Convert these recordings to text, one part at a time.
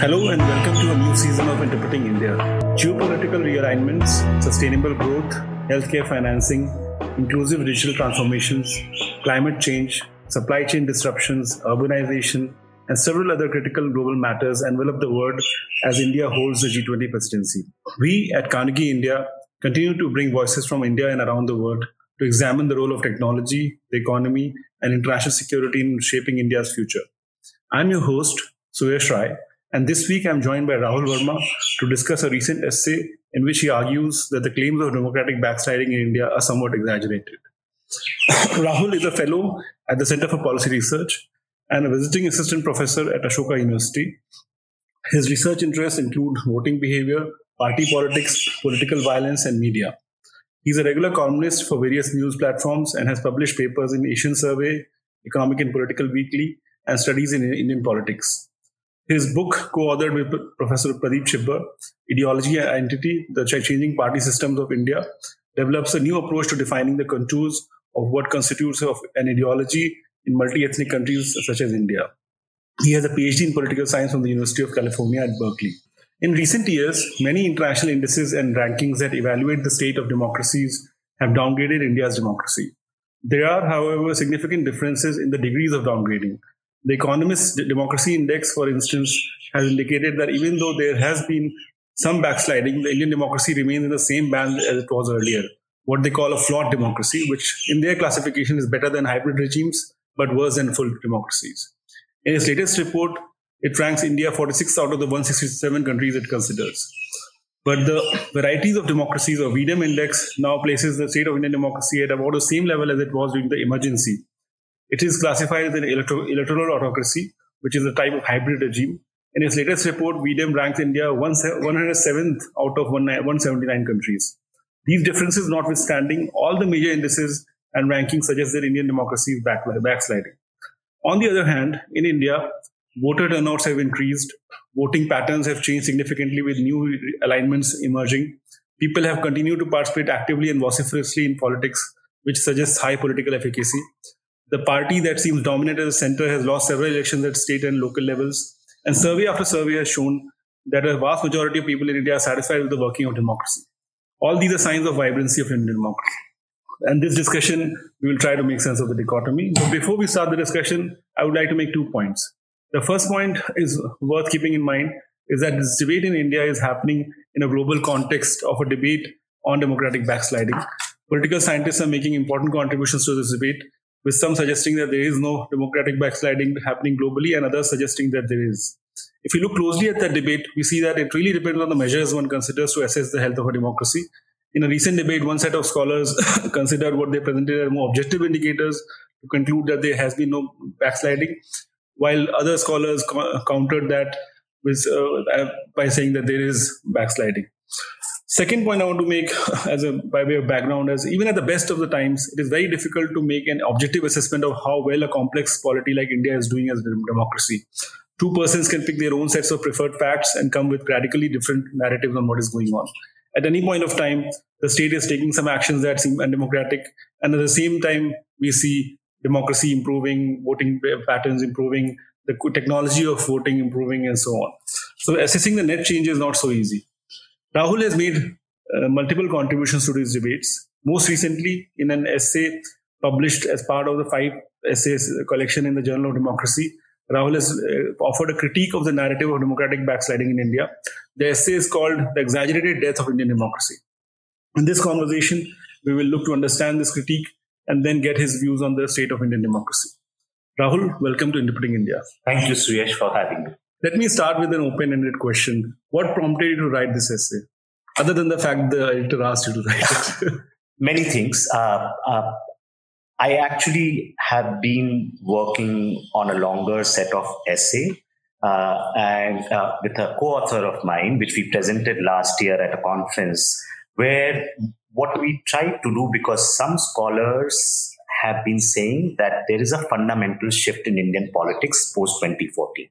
Hello and welcome to a new season of Interpreting India. Geopolitical realignments, sustainable growth, healthcare financing, inclusive digital transformations, climate change, supply chain disruptions, urbanization, and several other critical global matters envelop the world as India holds the G20 presidency. We at Carnegie India continue to bring voices from India and around the world to examine the role of technology, the economy, and international security in shaping India's future. I'm your host, Suyash Rai, and this week I'm joined by Rahul Verma to discuss a recent essay in which he argues that the claims of democratic backsliding in India are somewhat exaggerated. Rahul is a fellow at the Center for Policy Research and a visiting assistant professor at Ashoka University. His research interests include voting behavior, party politics, political violence, and media. He's a regular columnist for various news platforms and has published papers in Asian Survey, Economic and Political Weekly, and Studies in Indian Politics. His book, co-authored with Professor Pradeep Chhibber, Ideology and Identity, The Changing Party Systems of India, develops a new approach to defining the contours of what constitutes of an ideology in multi-ethnic countries such as India. He has a PhD in political science from the University of California at Berkeley. In recent years, many international indices and rankings that evaluate the state of democracies have downgraded India's democracy. There are, however, significant differences in the degrees of downgrading. The Economist Democracy Index, for instance, has indicated that even though there has been some backsliding, the Indian democracy remains in the same band as it was earlier, what they call a flawed democracy, which in their classification is better than hybrid regimes but worse than full democracies. In its latest report, it ranks India 46 out of the 167 countries it considers. But the varieties of democracies or V-Dem index now places the state of Indian democracy at about the same level as it was during the emergency. It is classified as an electoral, electoral autocracy, which is a type of hybrid regime. In its latest report, V-Dem ranks India 107th out of 179 countries. These differences notwithstanding, all the major indices and rankings suggest that Indian democracy is backsliding. On the other hand, in India, voter turnouts have increased, voting patterns have changed significantly with new alignments emerging. People have continued to participate actively and vociferously in politics, which suggests high political efficacy. The party that seems dominant at the center has lost several elections at state and local levels. And survey after survey has shown that a vast majority of people in India are satisfied with the working of democracy. All these are signs of vibrancy of Indian democracy. And this discussion, we will try to make sense of the dichotomy. But before we start the discussion, I would like to make two points. The first point is worth keeping in mind is that this debate in India is happening in a global context of a debate on democratic backsliding. Political scientists are making important contributions to this debate, with some suggesting that there is no democratic backsliding happening globally, and others suggesting that there is. If we look closely at that debate, we see that it really depends on the measures one considers to assess the health of a democracy. In a recent debate, one set of scholars considered what they presented as more objective indicators to conclude that there has been no backsliding, while other scholars co- countered that with, uh, by saying that there is backsliding. Second point I want to make as a by way of background is even at the best of the times, it is very difficult to make an objective assessment of how well a complex polity like India is doing as a democracy. Two persons can pick their own sets of preferred facts and come with radically different narratives on what is going on at any point of time, the state is taking some actions that seem undemocratic. And at the same time, we see democracy improving, voting patterns improving, the technology of voting improving, and so on. So assessing the net change is not so easy. Rahul has made uh, multiple contributions to these debates. Most recently, in an essay published as part of the five essays collection in the Journal of Democracy, Rahul has uh, offered a critique of the narrative of democratic backsliding in India. The essay is called The Exaggerated Death of Indian Democracy. In this conversation, we will look to understand this critique and then get his views on the state of Indian democracy. Rahul, welcome to Interpreting India. Thank you, Suyash, for having me. Let me start with an open ended question. What prompted you to write this essay? Other than the fact that the editor asked you to write it. Many things. Uh, uh, I actually have been working on a longer set of essay uh, and uh, with a co-author of mine, which we presented last year at a conference, where what we tried to do, because some scholars have been saying that there is a fundamental shift in Indian politics post 2014.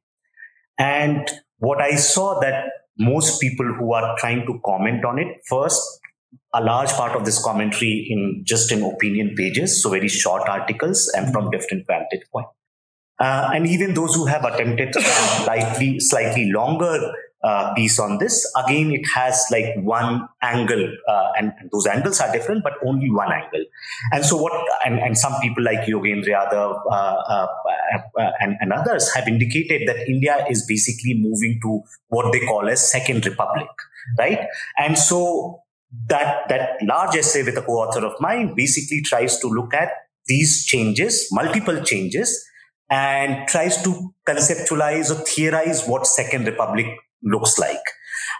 And what I saw that most people who are trying to comment on it first a large part of this commentary in just in opinion pages, so very short articles and from different vantage point. Uh, and even those who have attempted slightly, slightly longer uh, piece on this, again, it has like one angle, uh, and those angles are different, but only one angle. And so, what, and, and some people like Yogendra Yadav uh, uh, uh, and, and others have indicated that India is basically moving to what they call as second republic, right? And so, that that large essay with a co-author of mine basically tries to look at these changes, multiple changes, and tries to conceptualize or theorize what Second Republic looks like.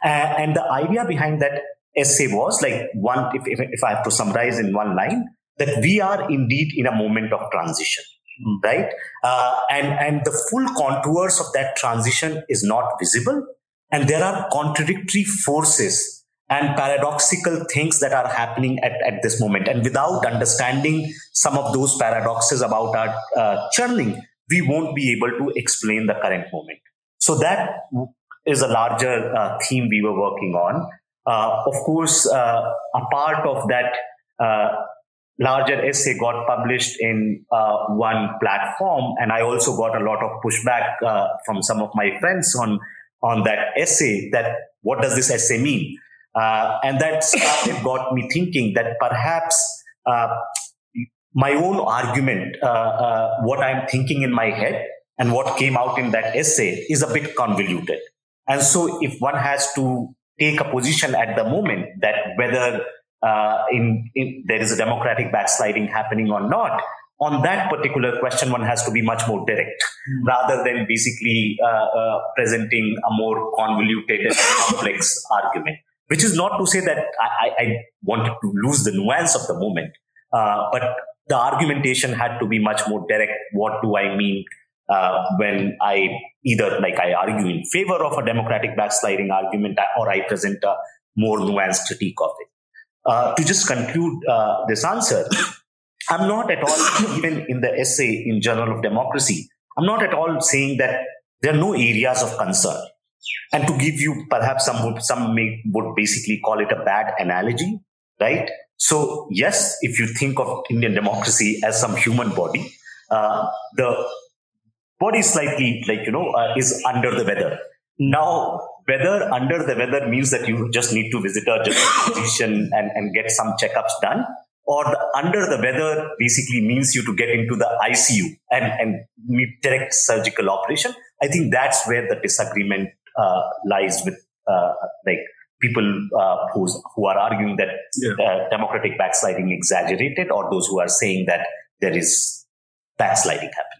Uh, and the idea behind that essay was like one, if, if, if, I have to summarize in one line, that we are indeed in a moment of transition, mm. right? Uh, and, and the full contours of that transition is not visible. And there are contradictory forces and paradoxical things that are happening at, at this moment. And without understanding some of those paradoxes about our uh, churning, we won't be able to explain the current moment. So that is a larger uh, theme we were working on. Uh, of course, uh, a part of that uh, larger essay got published in uh, one platform, and I also got a lot of pushback from some of my friends on on that essay. That what does this essay mean? Uh, and that started got me thinking that perhaps uh, my own argument, what I'm thinking in my head and what came out in that essay is a bit convoluted. And so if one has to take a position at the moment that whether uh, in, in, there is a democratic backsliding happening or not, on that particular question, one has to be much more direct mm. rather than basically uh, uh, presenting a more convoluted and complex argument which is not to say that I, I wanted to lose the nuance of the moment, uh, but the argumentation had to be much more direct. What do I mean uh, when I either like I argue in favor of a democratic backsliding argument or I present a more nuanced critique of it? Uh, to just conclude uh, this answer, I'm not at all, even in the essay in Journal of Democracy, I'm not at all saying that there are no areas of concern. And to give you perhaps some would, some may, would basically call it a bad analogy, right? So yes, if you think of Indian democracy as some human body, uh, the body slightly like you know uh, is under the weather. Now, weather under the weather means that you just need to visit a physician and, and get some checkups done, or the under the weather basically means you to get into the ICU and and meet direct surgical operation. I think that's where the disagreement uh, lies with uh, like people uh, who's, who are arguing that yeah. democratic backsliding exaggerated or those who are saying that there is backsliding happening.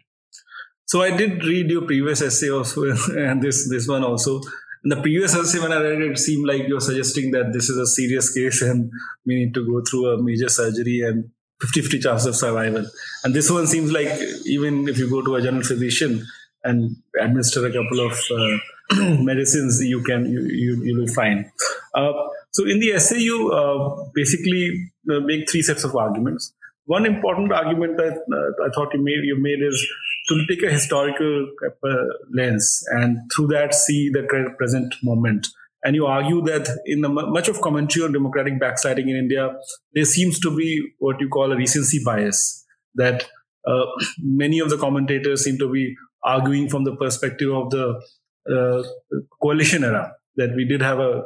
So I did read your previous essay also, and this this one also. In the previous essay, when I read it, it seemed like you're suggesting that this is a serious case and we need to go through a major surgery and 50-50 chance of survival. And this one seems like even if you go to a general physician and administer a couple of uh, medicines you can you, you, you will find uh, so in the essay you uh, basically uh, make three sets of arguments one important argument that uh, i thought you made you made is to take a historical uh, lens and through that see the present moment and you argue that in the much of commentary on democratic backsliding in india there seems to be what you call a recency bias that uh, many of the commentators seem to be arguing from the perspective of the uh, coalition era that we did have a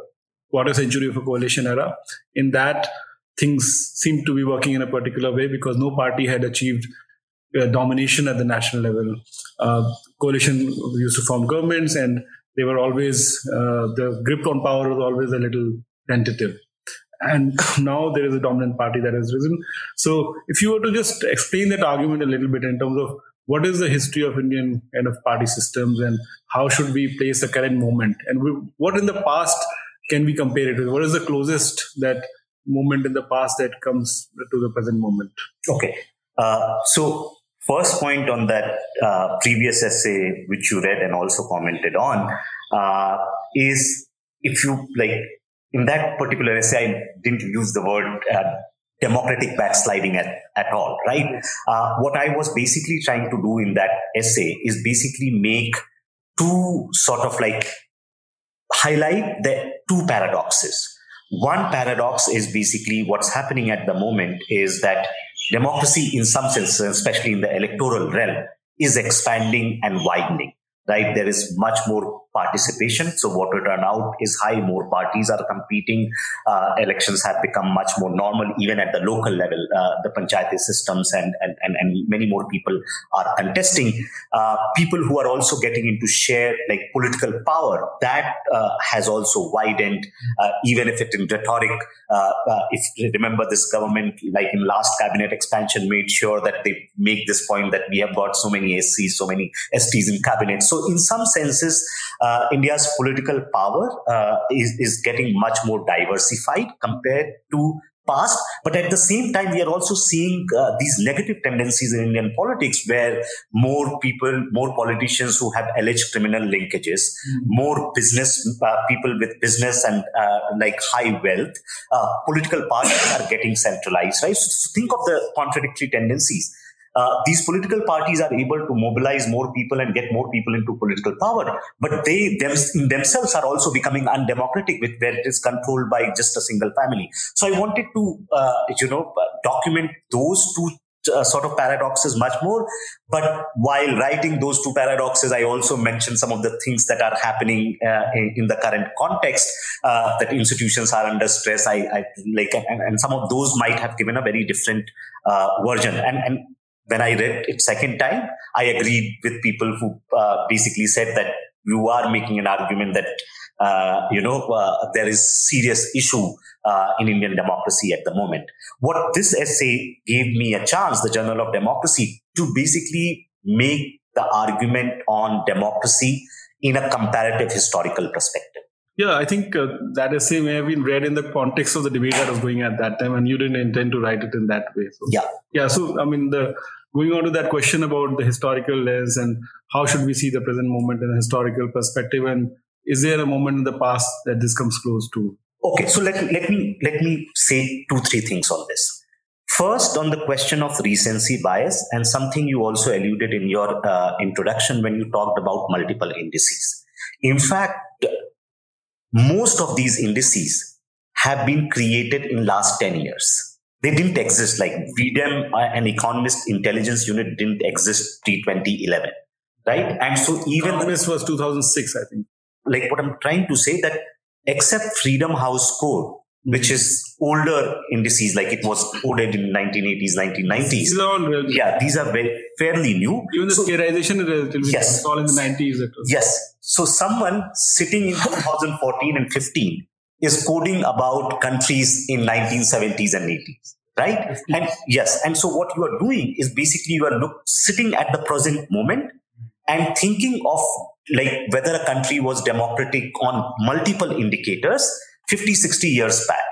quarter century of a coalition era. In that, things seemed to be working in a particular way because no party had achieved domination at the national level. Uh, coalition used to form governments, and they were always uh, the grip on power was always a little tentative. And now there is a dominant party that has risen. So, if you were to just explain that argument a little bit in terms of what is the history of Indian kind of party systems and how should we place the current moment and we, what in the past can we compare it with? What is the closest that moment in the past that comes to the present moment? Okay. Uh, so first point on that uh, previous essay which you read and also commented on uh, is if you like in that particular essay i didn't use the word uh, democratic backsliding at, at all, right? Uh, what I was basically trying to do in that essay is basically make two sort of like highlight the two paradoxes. One paradox is basically what's happening at the moment is that democracy, in some sense, especially in the electoral realm, is expanding and widening right? There is much more participation. So voter turnout is high. More parties are competing. Uh, elections have become much more normal, even at the local level. Uh, the panchayati systems and, and, and, and, many more people are contesting. Uh, people who are also getting into share like political power that uh, has also widened, uh, even if it in rhetoric. Uh, if you remember this government, like in last cabinet expansion, made sure that they make this point that we have got so many SCs, so many STs in cabinet. So in some senses, uh, India's political power uh, is, is getting much more diversified compared to past. But at the same time, we are also seeing uh, these negative tendencies in Indian politics where more people, more politicians who have alleged criminal linkages, mm-hmm. more business uh, people with business and uh, like high wealth, uh, political parties are getting centralized, right? So think of the contradictory tendencies uh, these political parties are able to mobilize more people and get more people into political power. But they them, themselves are also becoming undemocratic with where it is controlled by just a single family. So I wanted to, uh, you know, document those two uh, sort of paradoxes much more. But while writing those two paradoxes, I also mentioned some of the things that are happening uh, in, in, the current context. Uh, that institutions are under stress. I, I like, and, and, some of those might have given a very different uh, version. And, and when I read it second time, I agreed with people who uh, basically said that you are making an argument that uh, you know uh, there is serious issue uh, in Indian democracy at the moment. What this essay gave me a chance, the Journal of Democracy, to basically make the argument on democracy in a comparative historical perspective. Yeah, I think uh, that essay may have been read in the context of the debate that was going at that time, and you didn't intend to write it in that way. So, yeah, yeah. So, I mean, the going on to that question about the historical lens and how should we see the present moment in a historical perspective, and is there a moment in the past that this comes close to? Okay, so let let me let me say two three things on this. First, on the question of recency bias, and something you also alluded in your uh, introduction when you talked about multiple indices. In fact, most of these indices have been created in last 10 years. They didn't exist like V-Dem, uh, an economist intelligence unit didn't exist pre 2011 right? And so even this was 2006 i think. Like what i'm trying to say that except freedom house code which mm-hmm. is older indices, like it was coded in 1980s, 1990s. These are all yeah, these are very fairly new. Even the so, scalerization is relatively yes. all in the 90s. Yes. So someone sitting in 2014 and 15 is coding about countries in 1970s and 80s. Right? And yes. And so what you are doing is basically you are look, sitting at the present moment and thinking of like whether a country was democratic on multiple indicators 50, 60 years back.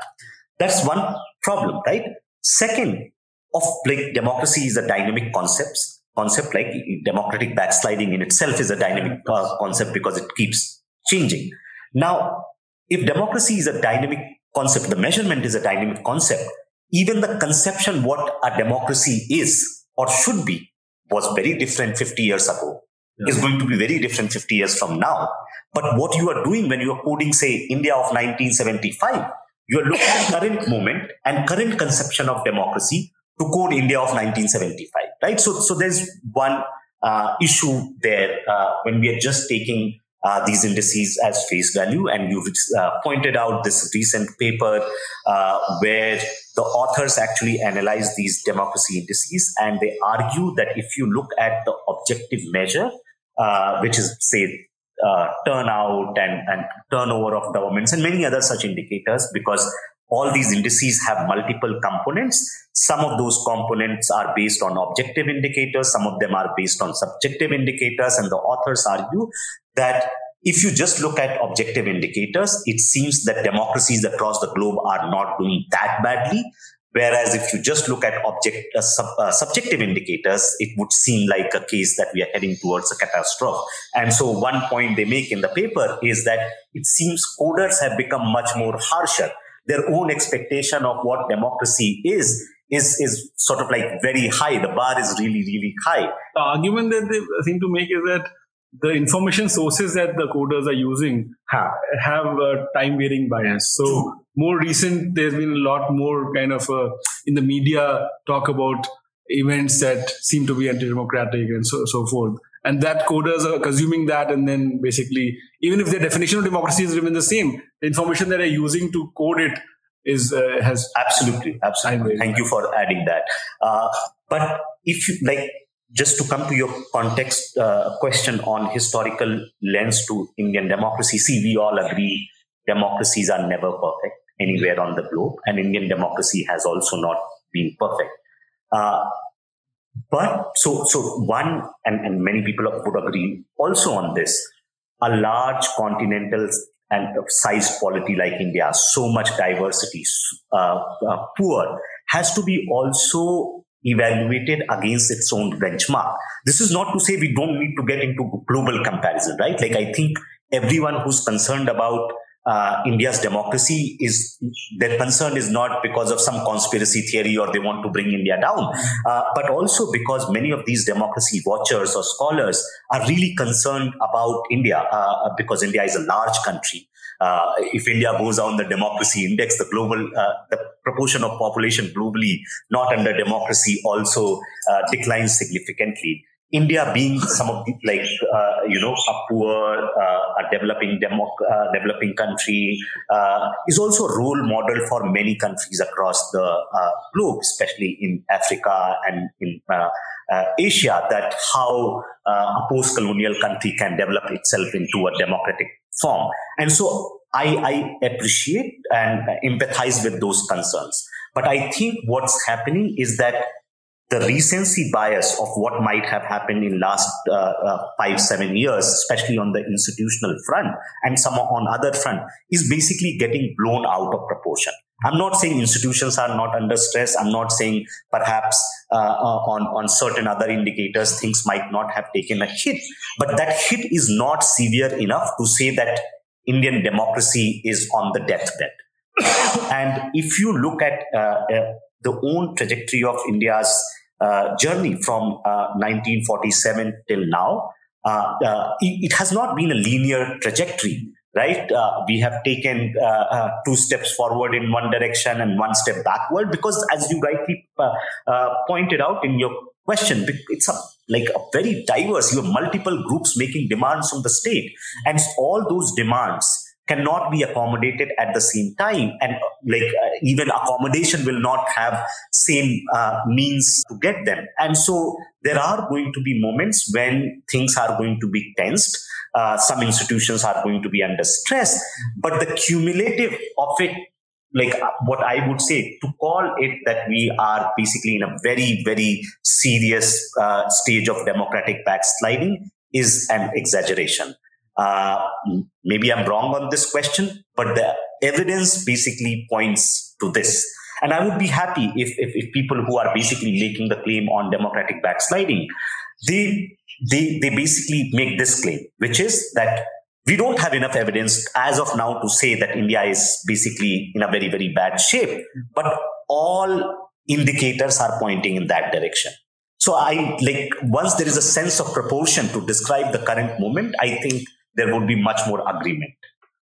That's one problem, right? Second, of like democracy is a dynamic concept. Concept like democratic backsliding in itself is a dynamic uh, concept because it keeps changing. Now, if democracy is a dynamic concept, the measurement is a dynamic concept. Even the conception what a democracy is or should be was very different 50 years ago. Is going to be very different 50 years from now. But what you are doing when you are coding, say, India of 1975, you are looking at current moment and current conception of democracy to code India of 1975, right? So, so there's one uh, issue there uh, when we are just taking uh, these indices as face value. And you've uh, pointed out this recent paper uh, where the authors actually analyze these democracy indices and they argue that if you look at the objective measure, uh, which is, say, uh, turnout and, and turnover of governments and many other such indicators because all these indices have multiple components. Some of those components are based on objective indicators, some of them are based on subjective indicators, and the authors argue that if you just look at objective indicators, it seems that democracies across the globe are not doing that badly. Whereas if you just look at object uh, sub, uh, subjective indicators, it would seem like a case that we are heading towards a catastrophe. And so one point they make in the paper is that it seems coders have become much more harsher. Their own expectation of what democracy is is is sort of like very high. The bar is really really high. The argument that they seem to make is that the information sources that the coders are using have, have a time varying bias. So more recent, there's been a lot more kind of uh, in the media talk about events that seem to be anti-democratic and so so forth. And that coders are consuming that, and then basically, even if their definition of democracy is remain the same, the information that they're using to code it is uh, has absolutely absolutely. Thank you for adding that. Uh, but if you like, just to come to your context uh, question on historical lens to Indian democracy, see, we all agree democracies are never perfect anywhere on the globe, and Indian democracy has also not been perfect. Uh, but so so one and, and many people would agree also on this. A large continental and sized polity like India, so much diversity, uh, uh, poor, has to be also evaluated against its own benchmark. This is not to say we don't need to get into global comparison, right? Like I think everyone who's concerned about uh, India's democracy is their concern is not because of some conspiracy theory or they want to bring India down, uh, but also because many of these democracy watchers or scholars are really concerned about India uh, because India is a large country. Uh, if India goes down the democracy index, the global uh, the proportion of population globally not under democracy also uh, declines significantly. India being some of the, like, uh, you know, a poor, uh, a developing uh, developing country, is also a role model for many countries across the globe, especially in Africa and in uh, Asia, that how a post-colonial country can develop itself into a democratic form. And so I, I appreciate and empathize with those concerns. But I think what's happening is that the recency bias of what might have happened in last uh, uh, five seven years especially on the institutional front and some on other front is basically getting blown out of proportion i'm not saying institutions are not under stress. I'm not saying perhaps uh, uh on on certain other indicators things might not have taken a hit. But that hit is not severe enough to say that indian democracy is on the deathbed. And if you look at uh, uh, the own trajectory of india's uh, journey from 1947 uh, till now, it, has not been a linear trajectory right? Uh, we have taken uh, uh, two steps forward in one direction and one step backward because, as you rightly pointed out in your question, it's a, like a very diverse. You have multiple groups making demands from the state, and all those demands cannot be accommodated at the same time. And uh, like uh, even accommodation will not have same uh, means to get them. And so there are going to be moments when things are going to be tensed. Uh, some institutions are going to be under stress. But the cumulative of it like uh, what I would say to call it that we are basically in a very, very serious uh, stage of democratic backsliding is an exaggeration. Uh, maybe I'm wrong on this question, but the evidence basically points to this. And I would be happy if, if, if people who are basically making the claim on democratic backsliding, they, they, they basically make this claim, which is that we don't have enough evidence as of now to say that India is basically in a very, very bad shape. But all indicators are pointing in that direction. So I like once there is a sense of proportion to describe the current moment, I think there would be much more agreement.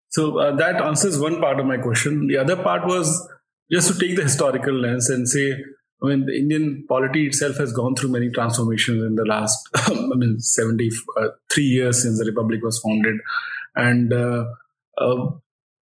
So uh, that answers one part of my question. The other part was just to take the historical lens and say, I mean, the Indian polity itself has gone through many transformations in the last, I mean, 73 uh, years since the republic was founded. And uh, uh,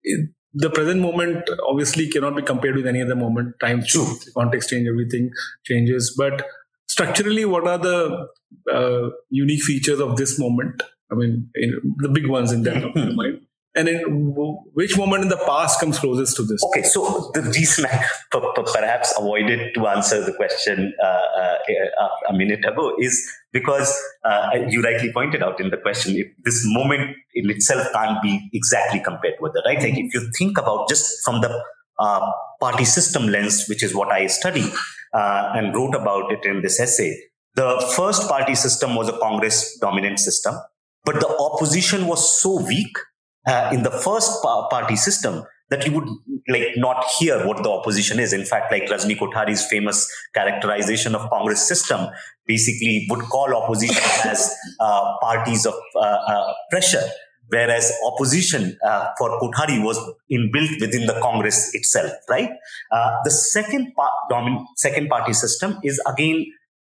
it, the present moment obviously cannot be compared with any other moment. Time change, context change, everything changes. But structurally, what are the uh, unique features of this moment I mean, the big ones in that mind. And in which moment in the past comes closest to this? Okay, so the reason I perhaps avoided to answer the question uh, uh, a minute ago is because uh, you rightly pointed out in the question, if this moment in itself can't be exactly compared with it, right? Like if you think about just from the uh, party system lens, which is what I study uh, and wrote about it in this essay, the first party system was a Congress dominant system but the opposition was so weak uh, in the first party system that you would like not hear what the opposition is. In fact, like Rajni Kothari's famous characterization of Congress system basically would call opposition as uh, parties of uh, uh, pressure, whereas opposition uh, for Kothari was inbuilt within the Congress itself, right? Uh, the second, part, domin- second party system is again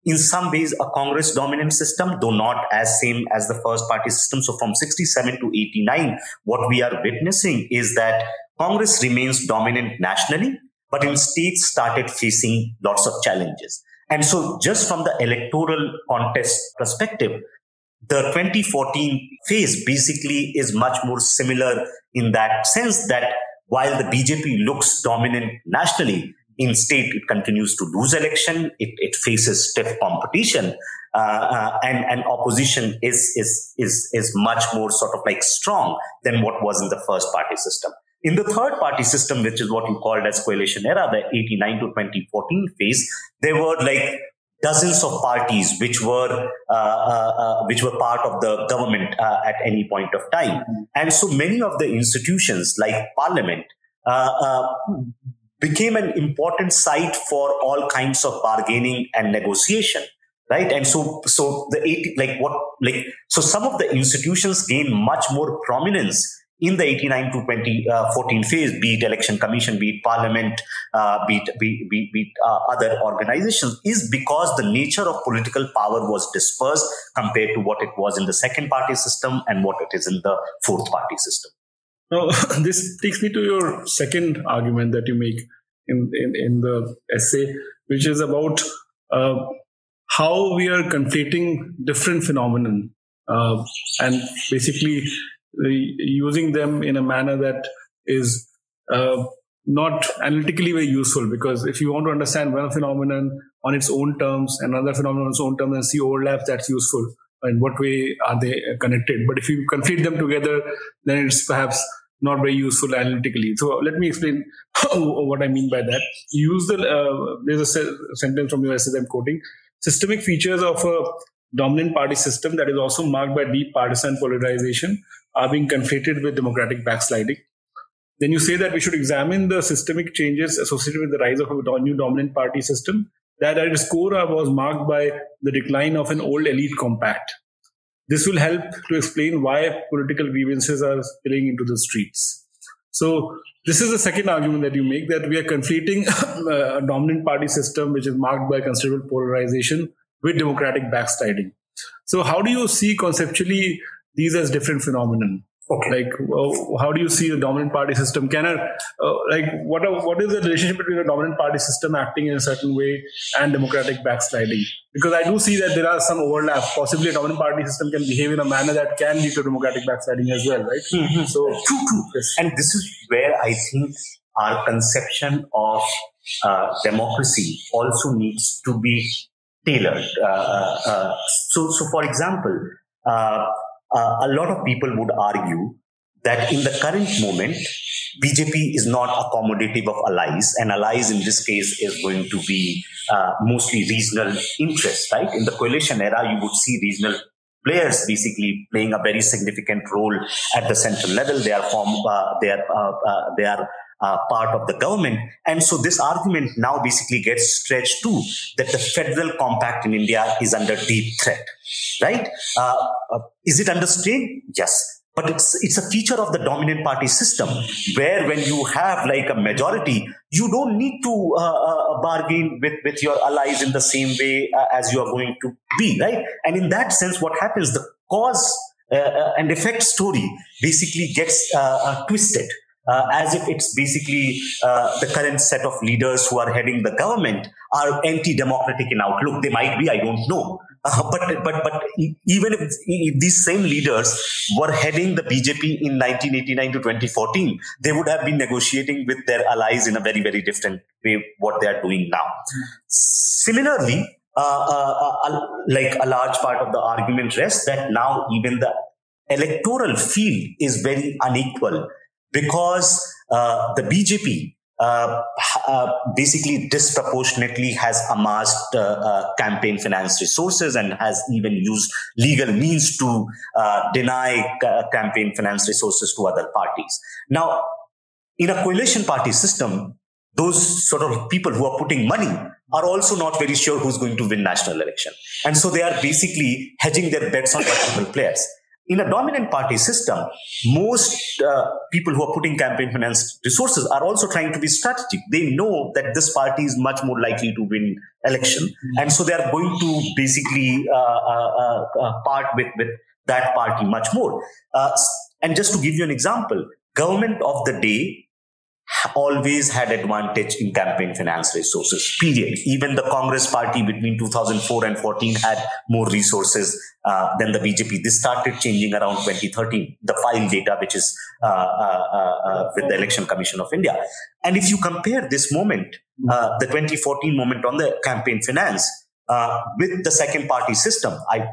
in some ways a Congress dominant system, though not as same as the first party system. So from 67 to 89, what we are witnessing is that Congress remains dominant nationally, but in states started facing lots of challenges. And so just from the electoral contest perspective, the 2014 phase basically is much more similar in that sense that while the BJP looks dominant nationally, in state it continues to lose election. It, it faces stiff competition, uh, uh, and and opposition is is is is much more sort of like strong than what was in the first party system. In the third party system, which is what you called as coalition era, the 89 to 2014 phase, there were like dozens of parties which were uh, uh, uh, which were part of the government uh, at any point of time, mm-hmm. and so many of the institutions like Parliament uh, uh, became an important site for all kinds of bargaining and negotiation right and so so the 80 like what like so some of the institutions gain much more prominence in the 89 to 2014 uh, phase, be it election commission, be it parliament, uh, be it, be, be, be it uh, other organizations, is because the nature of political power was dispersed compared to what it was in the second party system and what it is in the fourth party system. Now, this takes me to your second argument that you make in, in, in the essay, which is about uh, how we are conflating different phenomenon uh, and basically using them in a manner that is uh, not analytically very useful because if you want to understand one phenomenon on its own terms and another phenomenon on its own terms and see overlaps, that's useful. In what way are they connected? But if you conflate them together, then it's perhaps not very useful analytically. So let me explain what I mean by that. Use the uh, there's a se- sentence from your essay I'm quoting. Systemic features of a dominant party system that is also marked by deep partisan polarization are being conflated with democratic backsliding. Then you say that we should examine the systemic changes associated with the rise of a new dominant party system that at its core was marked by the decline of an old elite compact. This will help to explain why political grievances are spilling into the streets. So this is the second argument that you make that we are conflating a dominant party system which is marked by considerable polarization with democratic backsliding. So how do you see conceptually these as different phenomenon. Okay. Like, how do you see the dominant party system? Can a, uh, like, what are, what is the relationship between a dominant party system acting in a certain way and democratic backsliding? Because I do see that there are some overlap. Possibly a dominant party system can behave in a manner that can lead to democratic backsliding as well, right? Mm-hmm. So, true, true. Yes. And this is where I think our conception of uh, democracy also needs to be tailored. Uh, uh, uh so, so for example, uh, a lot of people would argue that in the current moment, BJP is not accommodative of allies, and allies in this case is going to be uh, mostly regional interests, right? In the coalition era, you would see regional players basically playing a very significant role at the central level. They are form, uh, they are, uh, uh they are uh, part of the government. And so this argument now basically gets stretched to that the federal compact in India is under deep threat, right? Uh, uh, is it under strain? Yes. But it's, it's a feature of the dominant party system where when you have like a majority, you don't need to uh, uh, bargain with, with your allies in the same way uh, as you are going to be, right? And in that sense, what happens, the cause and effect story basically gets twisted uh, as if it's basically uh, the current set of leaders who are heading the government are anti-democratic in outlook. They might be, I don't know. Uh, but but but even if, if, these same leaders were heading the BJP in 1989 to 2014, they would have been negotiating with their allies in a very very different way what they are doing now. Similarly, uh, uh, uh, like a large part of the argument rests that now even the electoral field is very unequal because uh, the BJP uh, uh, basically disproportionately has amassed uh, uh, campaign finance resources and has even used legal means to uh, deny campaign finance resources to other parties. Now, in a coalition party system, those sort of people who are putting money are also not very sure who's going to win national election. And so they are basically hedging their bets on multiple players in a dominant party system, most uh, people who are putting campaign finance resources are also trying to be strategic. They know that this party is much more likely to win election, mm-hmm. and so they are going to basically uh, uh, uh, uh part with with that party much more. Uh, and just to give you an example, government of the day always had advantage in campaign finance resources. Period. Even the congress party between 2004 and 14 had more resources uh, than the bjp this started changing around 2013 the file data which is uh, uh, uh, uh with the election commission of india. And if you compare this moment uh, the 2014 moment on the campaign finance with the second party system i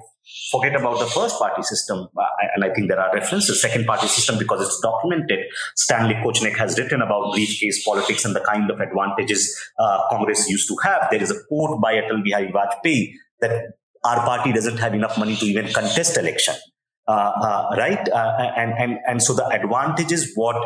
forget about the first party system. And I think there are references, second party system, because it's documented. Stanley Kochanek has written about briefcase politics and the kind of advantages uh, Congress used to have. There is a quote by Atal Bihari Vajpayee that our party doesn't have enough money to even contest election. Uh, uh right? Uh, and, and, and so the advantages what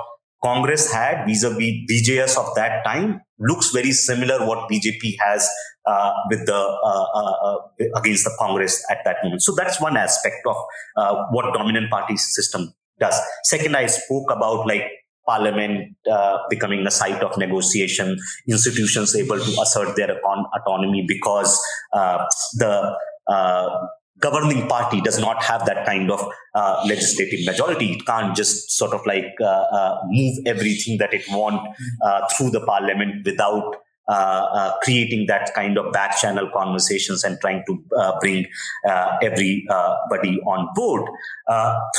Congress had vis-a-vis BJS of that time looks very similar what BJP has uh, with the uh, uh, uh, against the Congress at that moment. So that's one aspect of uh, what dominant party system does. Second, I spoke about like parliament uh, becoming a site of negotiation, institutions able to assert their autonomy because the governing party does not have that kind of uh, legislative majority. It can't just sort of like uh, uh, move everything that it wants uh, through the parliament without uh, uh, creating that kind of back channel conversations and trying to bring everybody on board.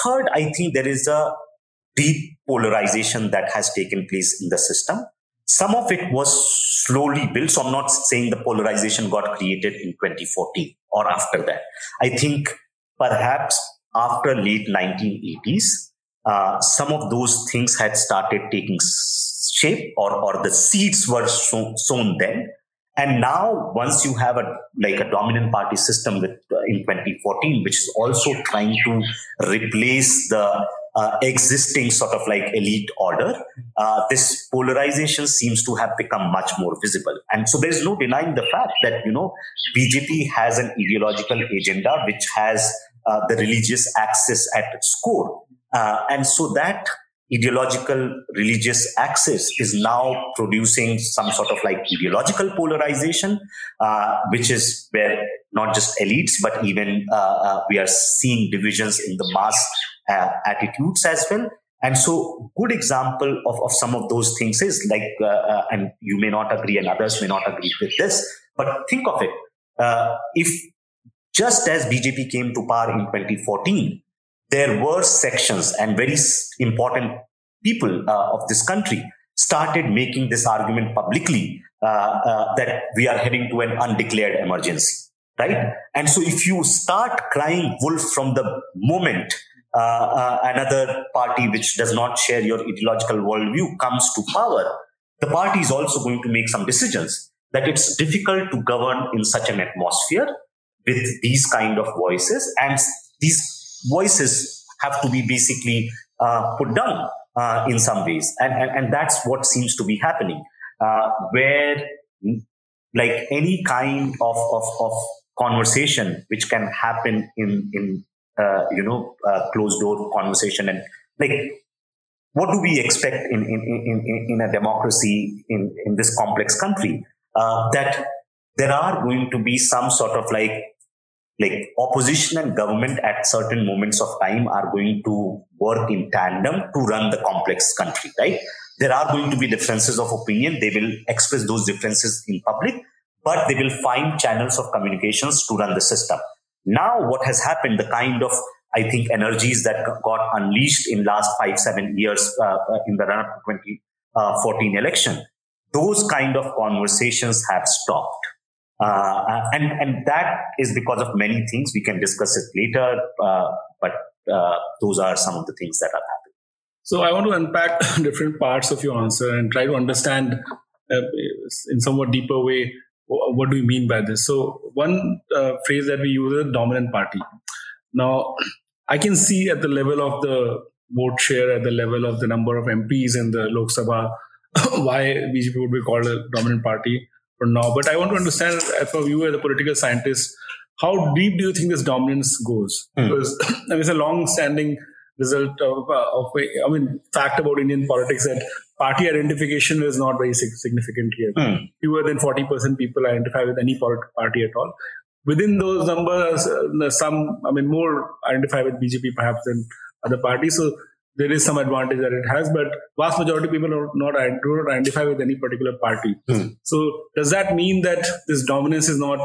third, I think there is a deep polarization that has taken place in the system. Some of it was slowly built. So I'm not saying the polarization got created in 2014 or after that. I think perhaps after late 1980s, uh, some of those things had started taking shape or, or the seeds were sown, sown then. And now, once you have a like a dominant party system with uh, in 2014, which is also trying to replace the uh, existing sort of like elite order, uh, this polarization seems to have become much more visible. And so there's no denying the fact that, you know, BJP has an ideological agenda which has uh, the religious axis at its core. Uh, and so that ideological religious axis is now producing some sort of like ideological polarization, uh, which is where not just elites, but even uh, uh, we are seeing divisions in the mass uh, attitudes as well. And so, good example of, of some of those things is like, uh, uh, and you may not agree, and others may not agree with this, but think of it. if just as BJP came to power in 2014, there were sections and very important people uh, of this country started making this argument publicly uh, uh, that we are heading to an undeclared emergency, right? And so if you start crying wolf from the moment uh, uh, another party which does not share your ideological worldview comes to power, the party is also going to make some decisions that it's difficult to govern in such an atmosphere with these kind of voices. And these voices have to be basically uh, put down uh, in some ways. And, and, and that's what seems to be happening uh, where like any kind of, of, of conversation which can happen in in uh, you know uh, closed door conversation and like what do we expect in in, in, in a democracy in, in this complex country? Uh, that there are going to be some sort of like like opposition and government at certain moments of time are going to work in tandem to run the complex country right? There are going to be differences of opinion. They will express those differences in public but they will find channels of communications to run the system now, what has happened, the kind of I think energies that got unleashed in last five, seven years uh, uh in the run up to 2014 uh, election, those kind of conversations have stopped. Uh, uh, and, and that is because of many things. We can discuss it later, uh, but those are some of the things that are happening. So I want to unpack different parts of your answer and try to understand in somewhat deeper way what do you mean by this? So one uh, phrase that we use is dominant party. Now, I can see at the level of the vote share, at the level of the number of MPs in the Lok Sabha, why BJP would be called a dominant party for now. But I want to understand, from you as a political scientist, how deep do you think this dominance goes? Mm. Because I mean, it's a long-standing result of, uh, of, I mean, fact about Indian politics that party identification is not very significant here. Mm. Fewer than 40% people identify with any party at all. Within those numbers, uh, some, I mean, more identify with BJP perhaps than other parties. So there is some advantage that it has, but vast majority of people are not, do not identify with any particular party. Mm. So does that mean that this dominance is not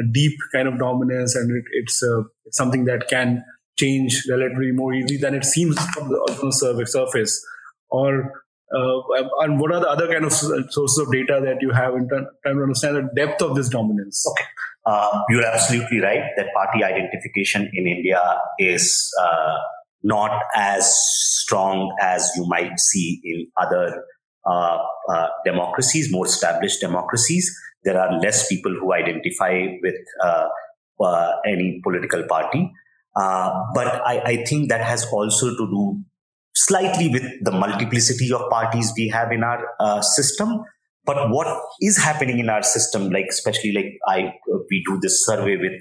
a deep kind of dominance and it, it's, uh, it's something that can change relatively more easily than it seems from the, surface? Or uh, and what are the other kind of sources of data that you have in trying to understand the depth of this dominance? Okay. Uh, you're absolutely right that party identification in India is uh, not as strong as you might see in other uh, uh, democracies, more established democracies. There are less people who identify with uh any political party. Uh, but I, I, think that has also to do slightly with the multiplicity of parties we have in our uh, system. But what is happening in our system, like especially like I, we do this survey with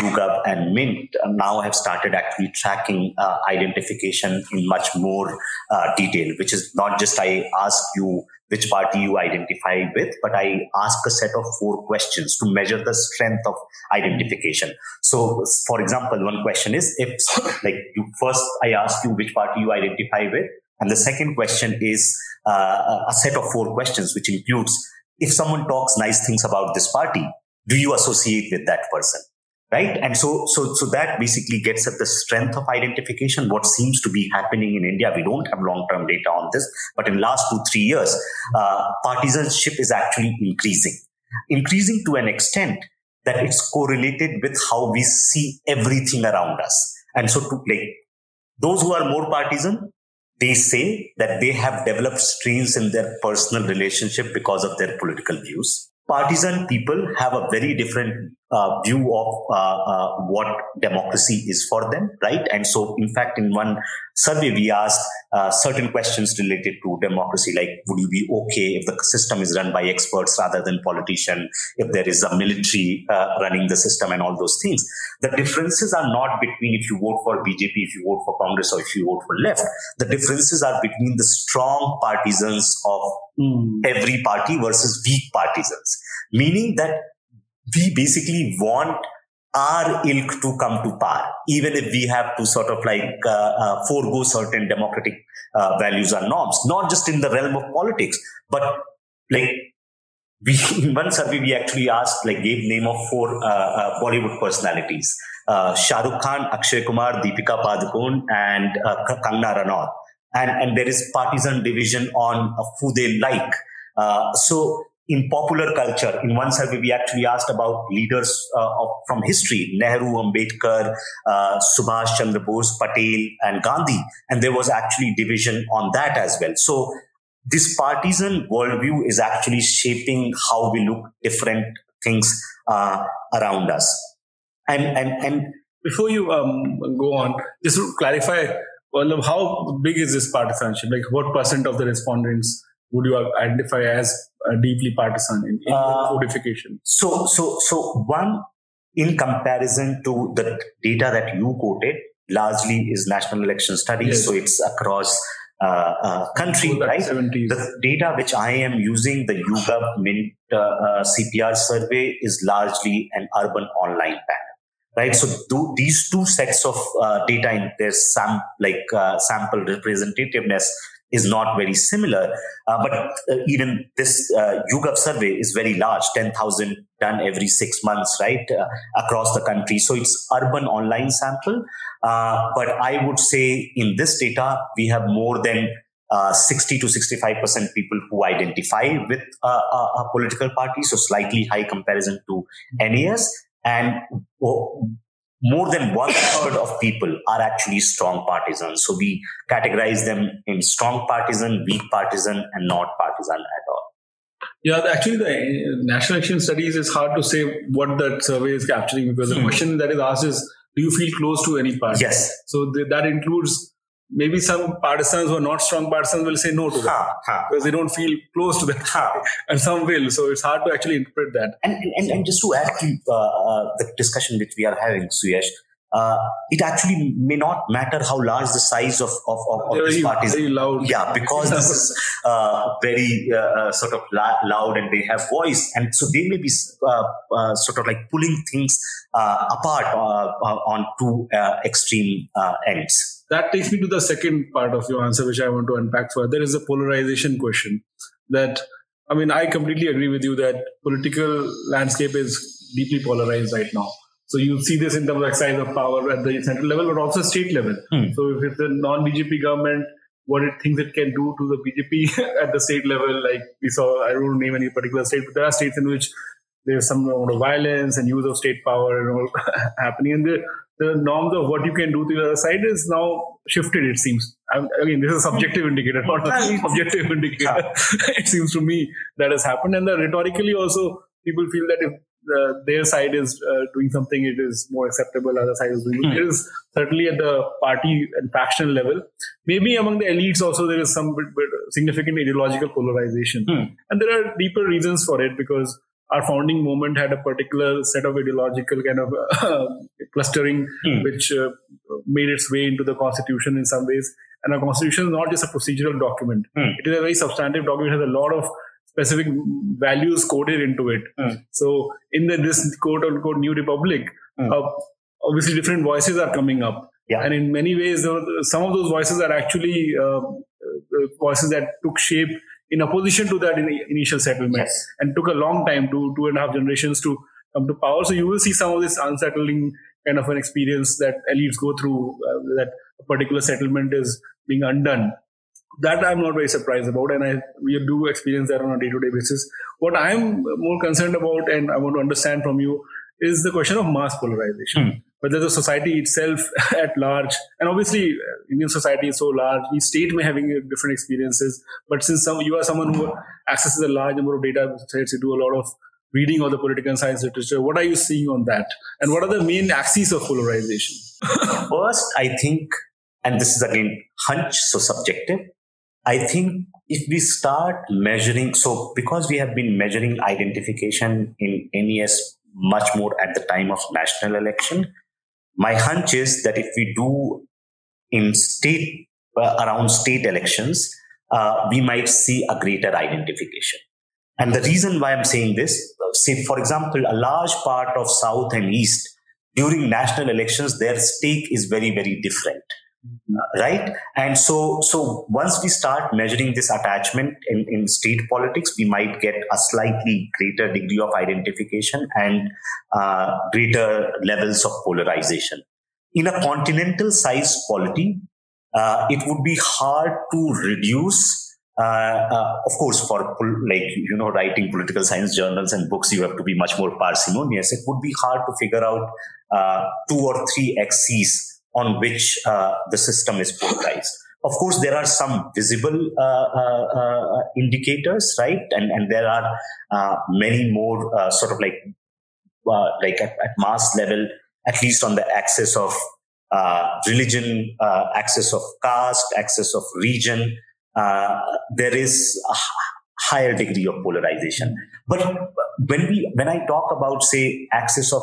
YouGov and Mint uh, now have started actually tracking uh, identification in much more uh, detail, which is not just I ask you which party you identify with, but I ask a set of four questions to measure the strength of identification. So, for example, one question is if, like, you first I ask you which party you identify with, and the second question is uh, a set of four questions, which includes if someone talks nice things about this party, do you associate with that person? Right? And so so so that basically gets at the strength of identification what seems to be happening in india. We don't have long term data on this but in last 2 3 years uh, partisanship is actually increasing. Increasing to an extent that it's correlated with how we see everything around us. And so to like those who are more partisan they say that they have developed strains in their personal relationship because of their political views. Partisan people have a very different uh, view of uh, uh, what democracy is for them, right? And so, in fact, in one survey, we asked uh, certain questions related to democracy, like would you be okay if the system is run by experts rather than politicians, if there is a military uh, running the system, and all those things. The differences are not between if you vote for BJP, if you vote for Congress, or if you vote for left. The differences are between the strong partisans of mm. every party versus weak partisans, meaning that we basically want our ilk to come to power, even if we have to sort of like uh, uh, forego certain democratic uh, values or norms, not just in the realm of politics, but like we in one survey we actually asked like gave name of four uh, uh, Bollywood personalities: uh, Shah Rukh Khan, Akshay Kumar, Deepika Padukone, and uh, Kangana Ranaut. And and there is partisan division on who they like. so in popular culture, in one survey, we actually asked about leaders uh, of, from history, Nehru, Ambedkar, uh, Subhash Chandra Bose, Patel, and Gandhi. And there was actually division on that as well. So this partisan worldview is actually shaping how we look different things uh, around us. And, and, and before you um, go on, just to clarify, well, how big is this partisanship? Like what percent of the respondents would you identify as deeply partisan in, in uh, codification? So, so, so one in comparison to the data that you quoted, largely is national election studies. Yes. So it's across uh, uh, country, right? 70s. The data which I am using, the YouGov Mint uh, uh CPR survey, is largely an urban online panel. Right, so do, these two sets of uh, data in their sam like uh, sample representativeness is not very similar. Uh, but uh, even this uh, YouGov survey is very large, 10,000 done every six months, right, uh, across the country. So it's urban online sample. Uh, but I would say in this data, we have more than uh, 60 to 65% people who identify with a, a, political party, so slightly high comparison to NAS. And oh, more than one third of people are actually strong partisans. So we categorize them in strong partisan, weak partisan, and not partisan at all. Yeah, actually, the national election studies is hard to say what that survey is capturing because the hmm. question that is asked is, do you feel close to any party? Yes. So that includes maybe some partisans who are not strong partisans will say no to that ha, ha. because they don't feel close to that, ha. and some will. So it's hard to actually interpret that. And and, and just to add to uh, uh, the discussion which we are having, Suyash, uh, it actually may not matter how large the size of, of, of, of this party is. Very loud. Yeah, because this is uh, very uh, uh, sort of la- loud and they have voice. And so they may be uh, uh, sort of like pulling things apart on two extreme ends. That takes me to the second part of your answer, which I want to unpack further, is the polarization question. That, I mean, I completely agree with you that political landscape is deeply polarized right now so you see this in terms of exercise of power at the central level, but also state level. Hmm. So if it's a non-BJP government, what it thinks it can do to the BJP at the state level, like we saw, I don't name any particular state, but there are states in which there's some amount of violence and use of state power and all happening. And the, the norms of what you can do to the other side is now shifted, it seems. I mean, this is a subjective indicator, not a objective indicator. it seems to me that has happened. And the rhetorically also, people feel that if the, their side is uh, doing something, it is more acceptable. Other side is doing. Mm. It is certainly at the party and faction level. Maybe among the elites also there is some bit, bit significant ideological polarization, mm. and there are deeper reasons for it because our founding movement had a particular set of ideological kind of uh, clustering, mm. which uh, made its way into the constitution in some ways. And our constitution is not just a procedural document; hmm. it is a very substantive document. It has a lot of specific values coded into it. Mm. So in the, this quote unquote new republic, uh, obviously different voices are coming up. Yeah. And in many ways, some of those voices are actually uh, uh, voices that took shape in opposition to that in initial settlement yes. and took a long time to two and a half generations to come to power. So you will see some of this unsettling kind of an experience that elites go through uh, that a particular settlement is being undone that I'm not very surprised about, and I we do experience that on a day-to-day basis. What I'm more concerned about, and I want to understand from you, is the question of mass polarization. Hmm. Whether the society itself at large, and obviously uh, Indian society is so large, each state may having different experiences. But since some, you are someone who accesses a large number of data sets, you do a lot of reading of the political science literature. What are you seeing on that, and what are the main axes of polarization? First, I think, and this is again hunch, so subjective. I think if we start measuring, so because we have been measuring identification in NES much more at the time of national election, my hunch is that if we do in state, uh, around state elections, uh, we might see a greater identification. And the reason why I'm saying this, say, for example, a large part of South and East during national elections, their stake is very, very different right and so so once we start measuring this attachment in, in state politics we might get a slightly greater degree of identification and uh, greater levels of polarization in a continental size polity uh, it would be hard to reduce uh, uh, of course, for like you know, writing political science journals and books, you have to be much more parsimonious. It would be hard to figure out uh, two or three axes on which uh, the system is polarized. Of course, there are some visible uh, uh, uh indicators, right? And and there are many more sort of like like at, at, mass level, at least on the axis of religion, axis of caste, axis of region. there is a higher degree of polarization. But when we when I talk about say axis of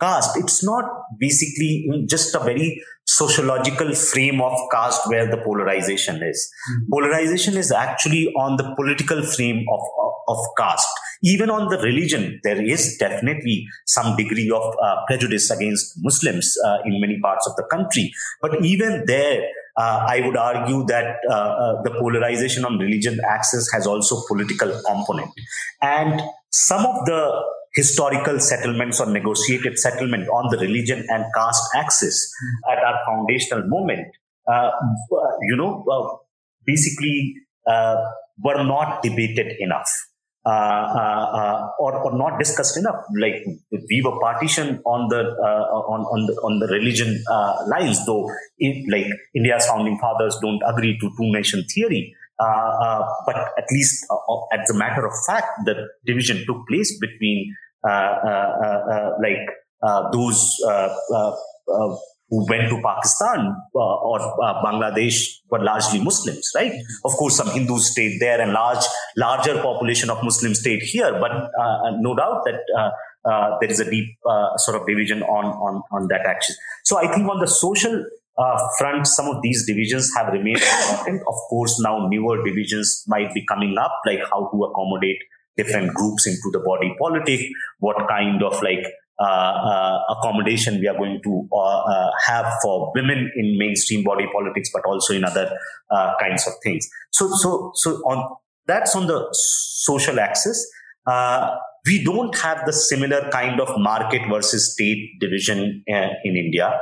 caste, it's not basically just a very sociological frame of caste where the polarization is. Mm-hmm. Polarization is actually on the political frame of, of, of, caste. Even on the religion, there is definitely some degree of uh, prejudice against Muslims uh, in many parts of the country. But even there, uh, I would argue that uh, uh, the polarization on religion axis has also political component. And some of the historical settlements or negotiated settlement on the religion and caste axis mm. at our foundational moment, uh, you know, uh, basically uh, were not debated enough. Uh, uh, uh, or, or not discussed enough. Like we were partitioned on the on on the on the religion lines, though it, like India's founding fathers don't agree to two nation theory. Uh, uh, but at least uh, as a matter of fact, the division took place between like those who went to Pakistan uh, or uh, Bangladesh were largely Muslims, right? Of course, some Hindus stayed there and large, larger population of Muslims stayed here, but uh, no doubt that uh, uh, there is a deep uh, sort of division on, on, on that axis. So I think on the social front, some of these divisions have remained important. Of course, now newer divisions might be coming up, like how to accommodate different groups into the body politic, what kind of like uh, uh, accommodation we are going to uh, have for women in mainstream body politics, but also in other kinds of things. So, so, so on that's on the social axis. We don't have the similar kind of market versus state division in India.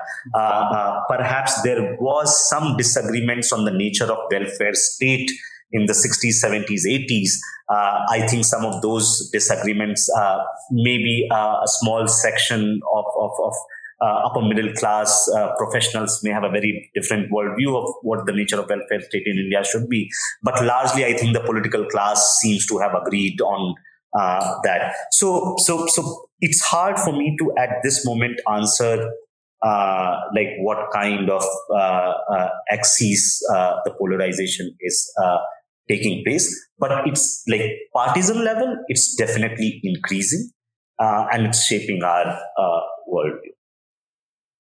perhaps there was some disagreements on the nature of welfare state in the 60s, 70s, 80s. Uh, I think some of those disagreements, uh, maybe uh, a small section of, of, of uh, upper middle class uh, professionals may have a very different worldview of what the nature of welfare state in India should be. But largely, I think the political class seems to have agreed on uh, that. So, so, so it's hard for me to at this moment answer uh, like what kind of uh, uh, axis the polarization is uh, taking place. But it's like partisan level, it's definitely increasing uh, and it's shaping our uh, worldview.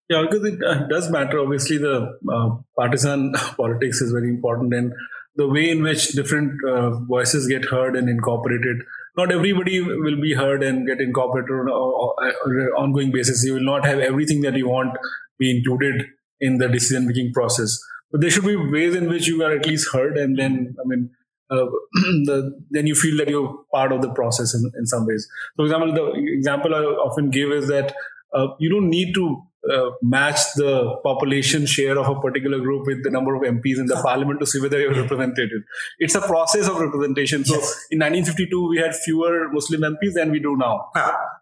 Yeah, because it uh, does matter. Obviously, the uh, partisan politics is very important, and the way in which different uh, voices get heard and incorporated. Not everybody will be heard and get incorporated on an ongoing basis. You will not have everything that you want be included in the decision making process. But there should be ways in which you are at least heard, and then I mean, uh, the, then you feel that you're part of the process in, in some ways. For example, the example I often give is that uh, you don't need to uh, match the population share of a particular group with the number of MPs in the parliament to see whether you're represented. It's a process of representation. So yes. in 1952, we had fewer Muslim MPs than we do now.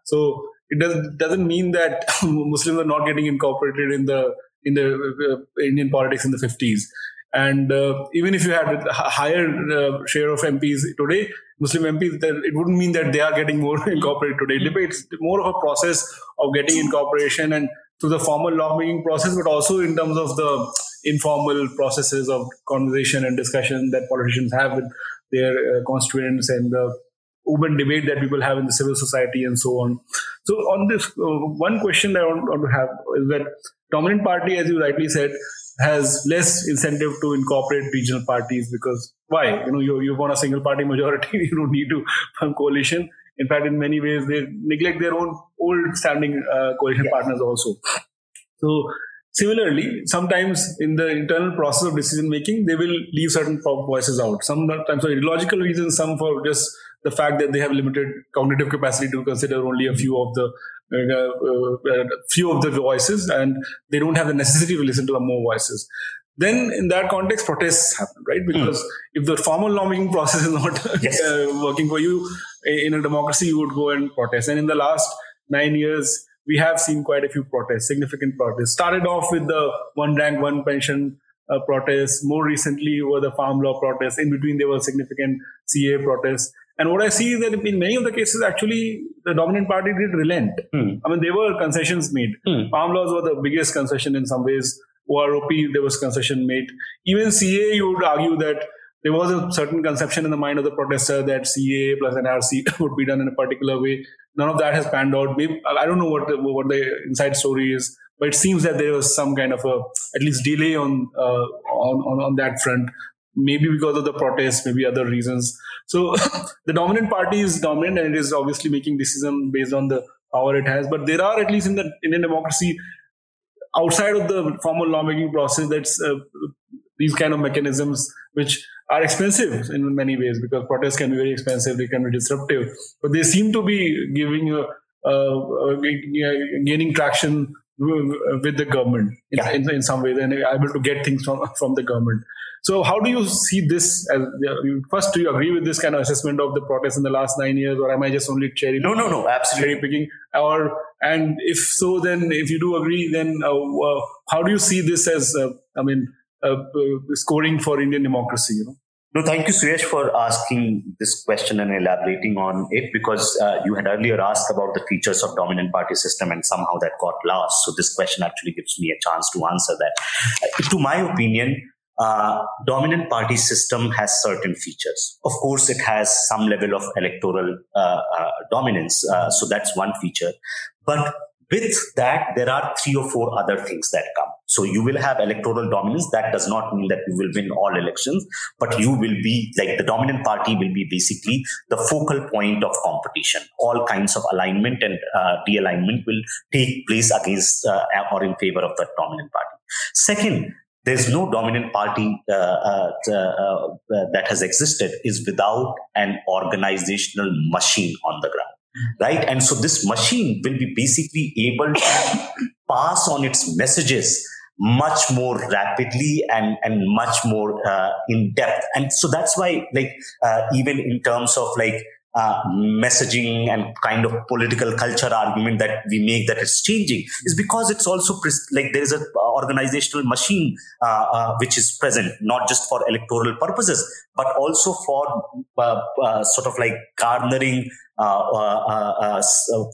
So it doesn't doesn't mean that Muslims are not getting incorporated in the in the uh, Indian politics in the 50s. And uh, even if you had a higher uh, share of MPs today, Muslim MPs, then it wouldn't mean that they are getting more incorporated today. It's more of a process of getting incorporation and through the formal lawmaking process, but also in terms of the informal processes of conversation and discussion that politicians have with their uh, constituents and the open debate that people have in the civil society and so on. So, on this, uh, one question I want, want to have is that dominant party, as you rightly said, has less incentive to incorporate regional parties because why? You know, you, you want a single party majority, you don't need to form coalition. In fact, in many ways, they neglect their own old standing uh, coalition yes. partners also. So, similarly, sometimes in the internal process of decision making, they will leave certain voices out. Sometimes for ideological reasons, some for just the fact that they have limited cognitive capacity to consider only a few of the uh, uh, few of the voices and they don't have the necessity to listen to more voices then in that context protests happen right hmm. because mm. if the formal lawmaking process is not yes. uh, working for you in a democracy you would go and protest and in the last nine years we have seen quite a few protests significant protests started off with the one rank one pension uh, protests more recently were the farm law protests in between there were significant CAA protests and what I see is that in many of the cases, actually, the dominant party did relent. Mm. I mean, there were concessions made. Mm. Farm laws were the biggest concession in some ways. OROP, there was concession made. Even CAA, you would argue that there was a certain conception in the mind of the protester that CAA plus NRC would be done in a particular way. None of that has panned out. Maybe, I don't know what the, what the inside story is, but it seems that there was some kind of a at least delay on uh, on, on on that front maybe because of the protests, maybe other reasons. So the dominant party is dominant and it is obviously making decisions based on the power it has. But there are, at least in the Indian democracy, outside of the formal lawmaking process, that's uh, these kind of mechanisms which are expensive in many ways because protests can be very expensive, they can be disruptive, but they seem to be giving a, uh, gaining traction with the government in, yeah. in, in, some way, and able to get things from from the government. So, how do you see this? As first, do you agree with this kind of assessment of the protests in the last nine years, or am I just only cherry? No, no, no, absolutely cherry picking. Or and if so, then if you do agree, then uh, uh, how do you see this as? Uh, I mean, uh, uh, scoring for Indian democracy. You know. No, thank you, Suyash, for asking this question and elaborating on it because uh, you had earlier asked about the features of dominant party system and somehow that got lost. So this question actually gives me a chance to answer that. Uh, to my opinion, uh, dominant party system has certain features. Of course, it has some level of electoral uh, uh dominance. Uh, so that's one feature. But with that, there are three or four other things that come. So you will have electoral dominance. That does not mean that you will win all elections, but you will be like the dominant party will be basically the focal point of competition. All kinds of alignment and uh, will take place against uh, or in favor of the dominant party. Second, there's no dominant party uh, uh, uh, uh, that has existed is without an organizational machine on the ground right? And so this machine will be basically able to pass on its messages much more rapidly and and much more uh, in depth and so that's why like uh, even in terms of like uh, messaging and kind of political culture argument that we make that it's changing is because it's also pres- like there is an organizational machine uh, uh, which is present not just for electoral purposes but also for uh, uh, sort of like garnering uh,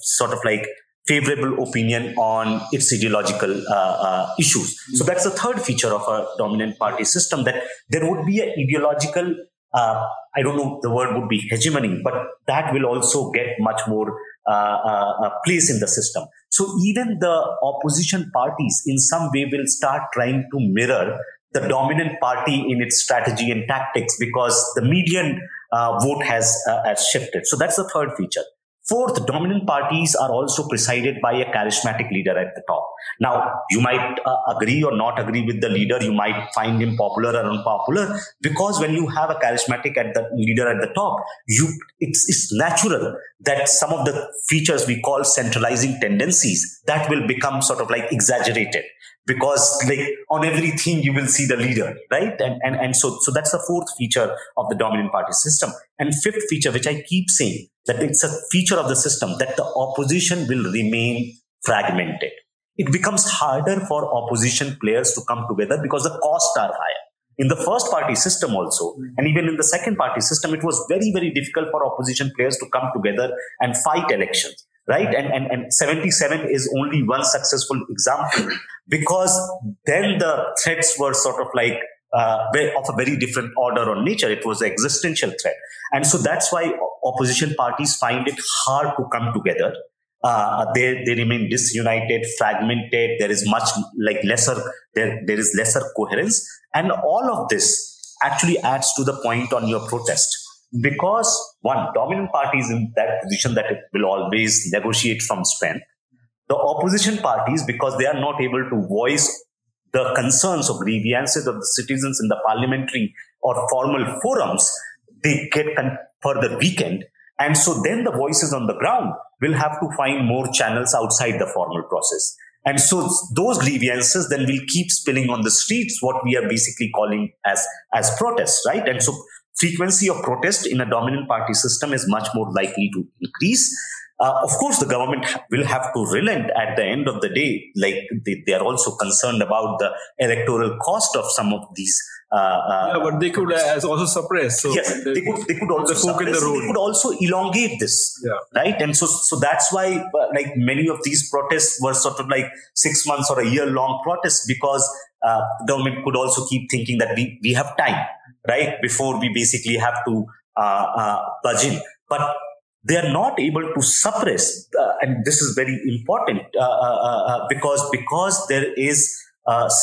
sort of like favorable opinion on its ideological uh, uh, issues. So that's the third feature of a dominant party system that there would be an ideological uh, I don't know the word would be hegemony, but that will also get much more uh, uh, place in the system. So even the opposition parties in some way will start trying to mirror the dominant party in its strategy and tactics because the median uh, vote has, uh, has shifted. So that's the third feature. Fourth, dominant parties are also presided by a charismatic leader at the top. Now, you might uh, agree or not agree with the leader. You might find him popular or unpopular because when you have a charismatic at the leader at the top, you it's, it's natural that some of the features we call centralizing tendencies that will become sort of like exaggerated because like on everything you will see the leader right? And and, and so so that's the fourth feature of the dominant party system. And fifth feature which i keep saying that it's a feature of the system that the opposition will remain fragmented. It becomes harder for opposition players to come together because the costs are higher in the first party system also and even in the second party system it was very very difficult for opposition players to come together and fight elections right? And, and, and 77 is only one successful example because then the threats were sort of like uh, of a very different order or nature. It was an existential threat. And so that's why opposition parties find it hard to come together. Uh, they, they remain disunited, fragmented. There is much like lesser, there, there is lesser coherence. And all of this actually adds to the point on your protest because one dominant party is in that position that it will always negotiate from strength the opposition parties because they are not able to voice the concerns or grievances of the citizens in the parliamentary or formal forums they get further weakened and so then the voices on the ground will have to find more channels outside the formal process and so those grievances then will keep spilling on the streets what we are basically calling as as protests right and so frequency of protest in a dominant party system is much more likely to increase. Uh, of course, the government will have to relent at the end of the day. Like they, they are also concerned about the electoral cost of some of these. Uh, uh, yeah, but they could uh, also suppress. So yes, they, they, could. They could also the suppress. The they could also elongate this, yeah. right? And so, so that's why, uh, like many of these protests were sort of like six months or a year long protests because uh, government could also keep thinking that we we have time right? Before we basically have to uh, uh, budge in. But they are not able to suppress, uh, and this is very important uh, uh, uh, because because there is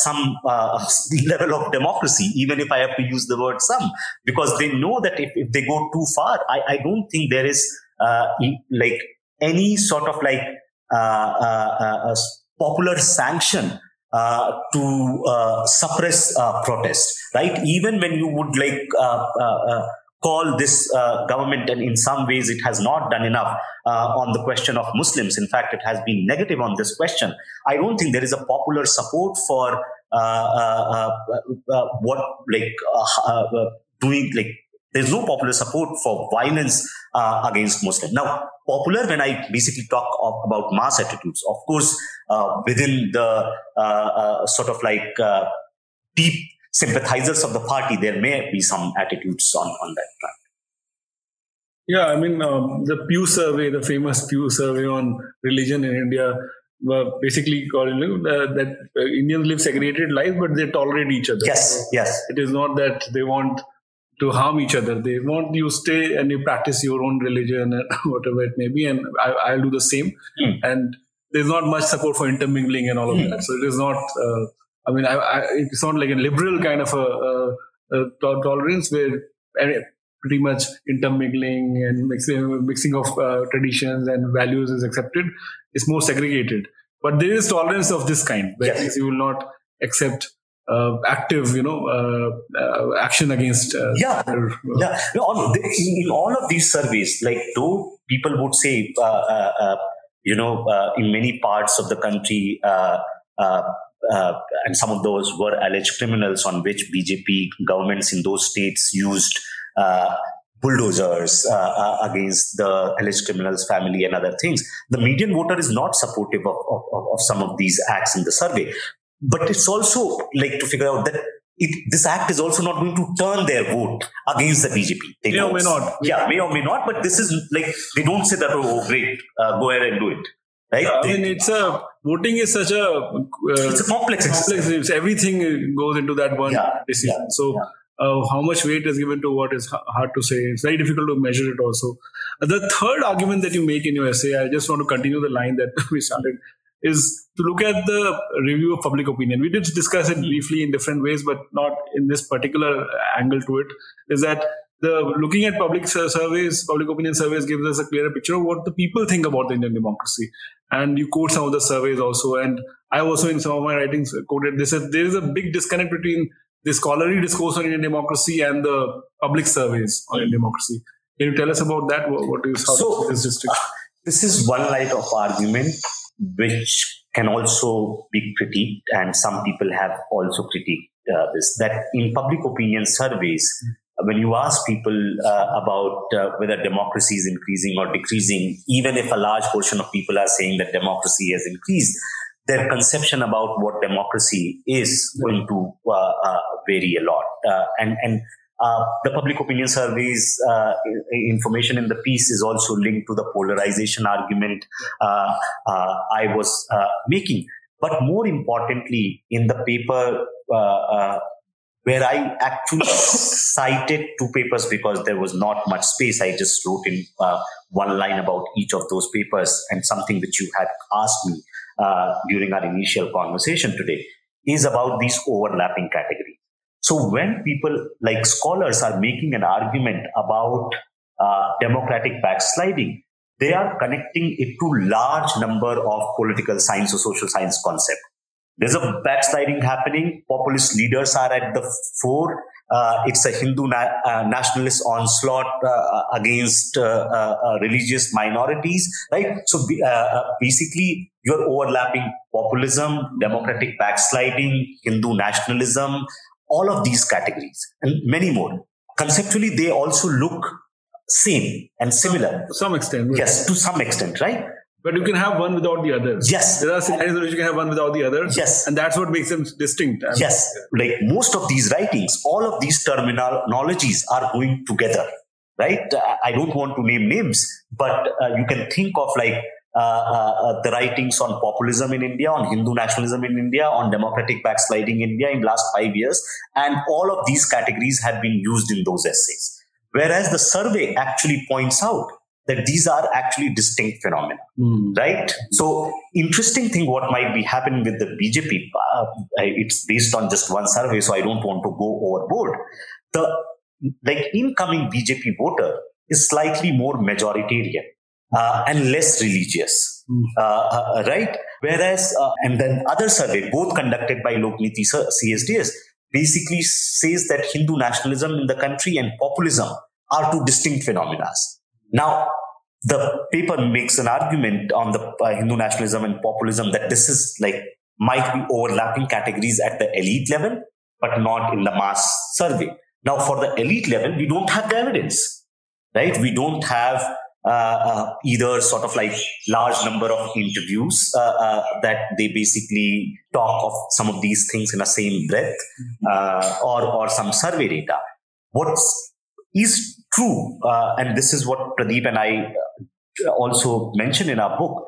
some level of democracy, even if I have to use the word some, because they know that if, if they go too far, I, I don't think there is like any sort of like popular sanction uh, to uh, suppress uh, protest, right? Even when you would like uh, uh, call this government, and in some ways it has not done enough on the question of Muslims. In fact, it has been negative on this question. I don't think there is a popular support for what like doing like there's no popular support for violence uh, against Muslims. Now, popular when I basically talk of, about mass attitudes, of course, uh, within the uh, uh sort of like uh, deep sympathizers of the party, there may be some attitudes on, on that front. Yeah, I mean, um, the Pew survey, the famous Pew survey on religion in India, were basically calling uh, that uh, Indians live segregated lives, but they tolerate each other. Yes, yes. It is not that they want to harm each other. They want you stay and you practice your own religion, whatever it may be, and I, will do the same. Mm. And there's not much support for intermingling and all of mm. that. So it is not. Uh, I mean, I, I, it's not like a liberal kind of a, a, a tolerance where pretty much intermingling and mixing, mixing of uh, traditions and values is accepted. It's more segregated. But there is tolerance of this kind. Where yes. you will not accept uh, active, you know, uh, uh, action against. Uh, yeah, their, yeah. No, on, in all of these surveys, like though people would say, uh, you know, in many parts of the country, and some of those were alleged criminals on which BJP governments in those states used bulldozers uh, uh, against the alleged criminals' family and other things. The median voter is not supportive of, of, of, some of these acts in the survey. But it's also like to figure out that it, this act is also not going to turn their vote against the BJP. They may or may not. Yeah, may or may not. But this is like they don't say that. Oh, great, uh, go ahead and do it. Right? Yeah, I mean, it's a voting is such a uh, it's a complex. Complex. It's, everything goes into that one yeah, decision. Yeah, so. Uh, how much weight is given to what is hard to say. It's very difficult to measure it also. Uh, the third argument that you make in your essay, I just want to continue the line that we started, is to look at the review of public opinion. We did discuss it briefly in different ways, but not in this particular angle to it. Is that the looking at public surveys, public opinion surveys gives us a clearer picture of what the people think about the Indian democracy. And you quote some of the surveys also. And I also, in some of my writings, quoted this. There is a big disconnect between the scholarly discourse on Indian democracy and the public surveys on Indian democracy. Can you tell us about that? What is how so, this distinction? Uh, this is one light of argument which can also be critiqued, and some people have also critiqued uh, this. That in public opinion surveys, when you ask people uh, about uh, whether democracy is increasing or decreasing, even if a large portion of people are saying that democracy has increased, their conception about what democracy is going to uh, uh, vary a lot. Uh, and and uh, the public opinion surveys information in the piece is also linked to the polarization argument I was making. But more importantly, in the paper where I actually cited two papers because there was not much space, I just wrote in one line about each of those papers and something which you had asked me during our initial conversation today is about these overlapping categories. So when people like scholars are making an argument about uh, democratic backsliding, they are connecting it to large number of political science or social science concept. There's a backsliding happening. Populist leaders are at the fore. Uh, it's a Hindu na- uh, nationalist onslaught uh, against uh, uh, religious minorities, right? So basically, you're overlapping populism, democratic backsliding, Hindu nationalism, all of these categories and many more. Conceptually, they also look same and similar. To some extent. Yes, to some extent, right? But you can have one without the other. Yes. There are scenarios where you can have one without the other. Yes. And that's what makes them distinct. yes. Like most of these writings, all of these terminologies are going together, right? I don't want to name names, but uh, you can think of like uh, uh, the writings on populism in India, on Hindu nationalism in India, on democratic backsliding in India in last five years, and all of these categories have been used in those essays. Whereas the survey actually points out that these are actually distinct phenomena, mm. right? So, interesting thing what might be happening with the BJP, uh, it's based on just one survey, so I don't want to go overboard. The like incoming BJP voter is slightly more majoritarian uh, and less religious, mm. uh, right? Whereas, uh, and then other survey, both conducted by Lokniti CSDS, basically says that Hindu nationalism in the country and populism are two distinct phenomena. Now, the paper makes an argument on the uh, Hindu nationalism and populism that this is like might be overlapping categories at the elite level, but not in the mass survey. Now, for the elite level, we don't have the evidence, right? We don't have uh, uh, either sort of like large number of interviews uh, uh that they basically talk of some of these things in the same breath, uh, or or some survey data. What is true, uh, and this is what Pradeep and I also mentioned in our book.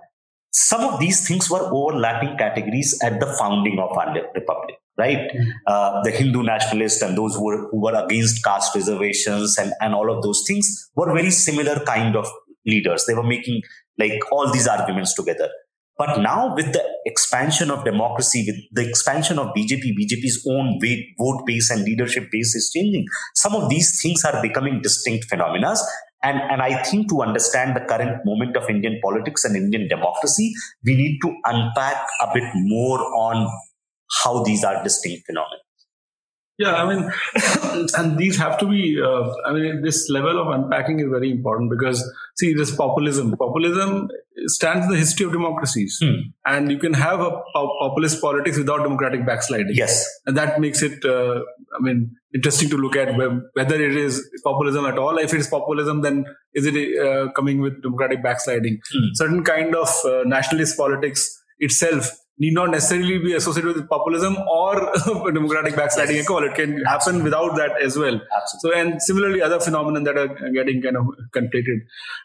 Some of these things were overlapping categories at the founding of our republic right? Mm-hmm. Uh, the Hindu nationalists and those who were, who were against caste reservations and, and all of those things were very similar kind of leaders. They were making like all these arguments together. But now with the expansion of democracy, with the expansion of BJP, BJP's own vote base and leadership base is changing. Some of these things are becoming distinct phenomena. And, and I think to understand the current moment of Indian politics and Indian democracy, we need to unpack a bit more on how these are distinct phenomena. Yeah, I mean, and these have to be, uh, I mean, this level of unpacking is very important because, see, this populism, populism stands in the history of democracies. Hmm. And you can have a populist politics without democratic backsliding. Yes. And that makes it, uh, I mean, interesting to look at whether it is populism at all. If it is populism, then is it uh, coming with democratic backsliding? Hmm. Certain kind of uh, nationalist politics itself need not necessarily be associated with populism or democratic backsliding yes. at all. It can happen without that as well. Absolutely. So, and similarly, other phenomena that are getting kind of conflated.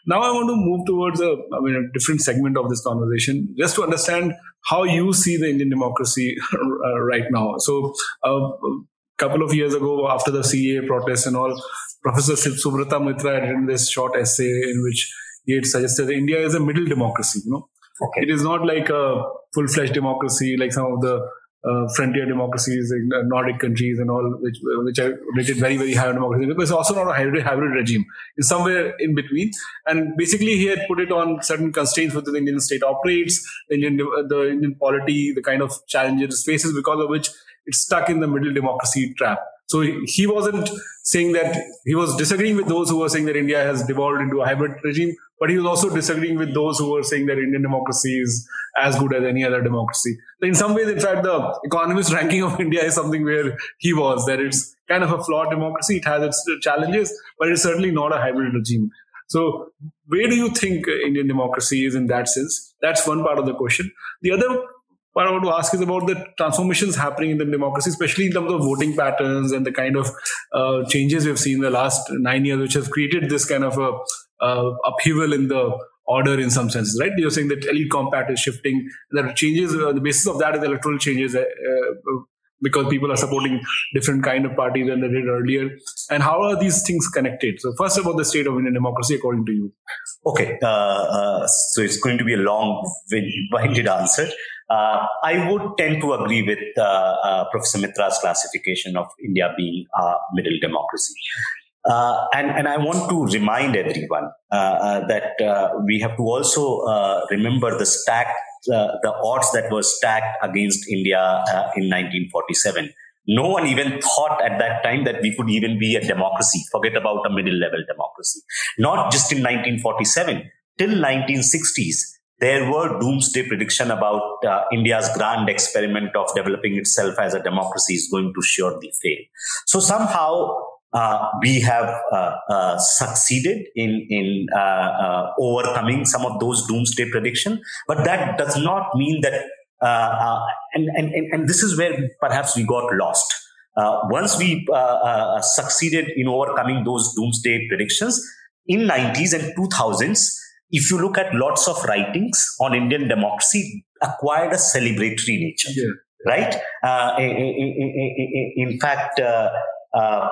Now, I want to move towards a, I mean, a different segment of this conversation, just to understand how you see the Indian democracy uh, right now. So, uh, a couple of years ago, after the CAA protests and all, Professor Subrata Mitra had written this short essay in which he had suggested India is a middle democracy. You know, Okay. It is not like a full fledged democracy like some of the uh, frontier democracies in uh, Nordic countries and all, which which are rated very very high on democracy. But it's also not a hybrid hybrid regime. It's somewhere in between. And basically, he had put it on certain constraints within the Indian state operates, the Indian the Indian polity, the kind of challenges it faces because of which it's stuck in the middle democracy trap. So he wasn't saying that he was disagreeing with those who were saying that India has devolved into a hybrid regime, but he was also disagreeing with those who were saying that Indian democracy is as good as any other democracy. In some ways, in fact, the economist ranking of India is something where he was, that it's kind of a flawed democracy. It has its challenges, but it's certainly not a hybrid regime. So where do you think Indian democracy is in that sense? That's one part of the question. The other what I want to ask is about the transformations happening in the democracy, especially in terms of voting patterns and the kind of uh, changes we've seen in the last nine years, which has created this kind of a uh, upheaval in the order in some senses, right? You're saying that elite compact is shifting. There changes. Uh, the basis of that is electoral changes uh, uh, because people are supporting different kind of parties than they did earlier. And how are these things connected? So first about the state of Indian democracy, according to you. Okay, uh, so it's going to be a long, winded answer. Uh, I would tend to agree with uh, uh, Professor Mitra's classification of India being a middle democracy. Uh, and, and I want to remind everyone uh, uh, that we have to also remember the stacked, the odds that were stacked against India in 1947 no one even thought at that time that we could even be a democracy. Forget about a middle level democracy. Not just in 1947 till 1960s there were doomsday prediction about uh, India's grand experiment of developing itself as a democracy is going to surely fail. So somehow uh, we have uh, uh, succeeded in in uh, uh, overcoming some of those doomsday prediction, but that does not mean that. Uh, and, and and this is where perhaps we got lost. once we succeeded in overcoming those doomsday predictions in 90s and 2000s, if you look at lots of writings on Indian democracy, acquired a celebratory nature, yeah. right? Uh, in, in, in, fact, uh, uh,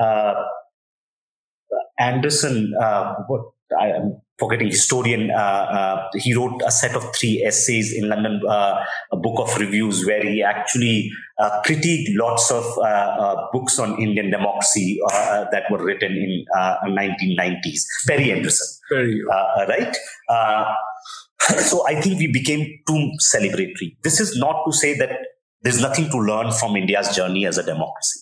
uh Anderson, uh, what I am forgetting historian, uh, uh, he wrote a set of three essays in London, uh, a book of reviews, where he actually uh, critiqued lots of books on Indian democracy that were written in 1990s. Perry Anderson, Perry, right? so I think we became too celebratory. This is not to say that there's nothing to learn from India's journey as a democracy.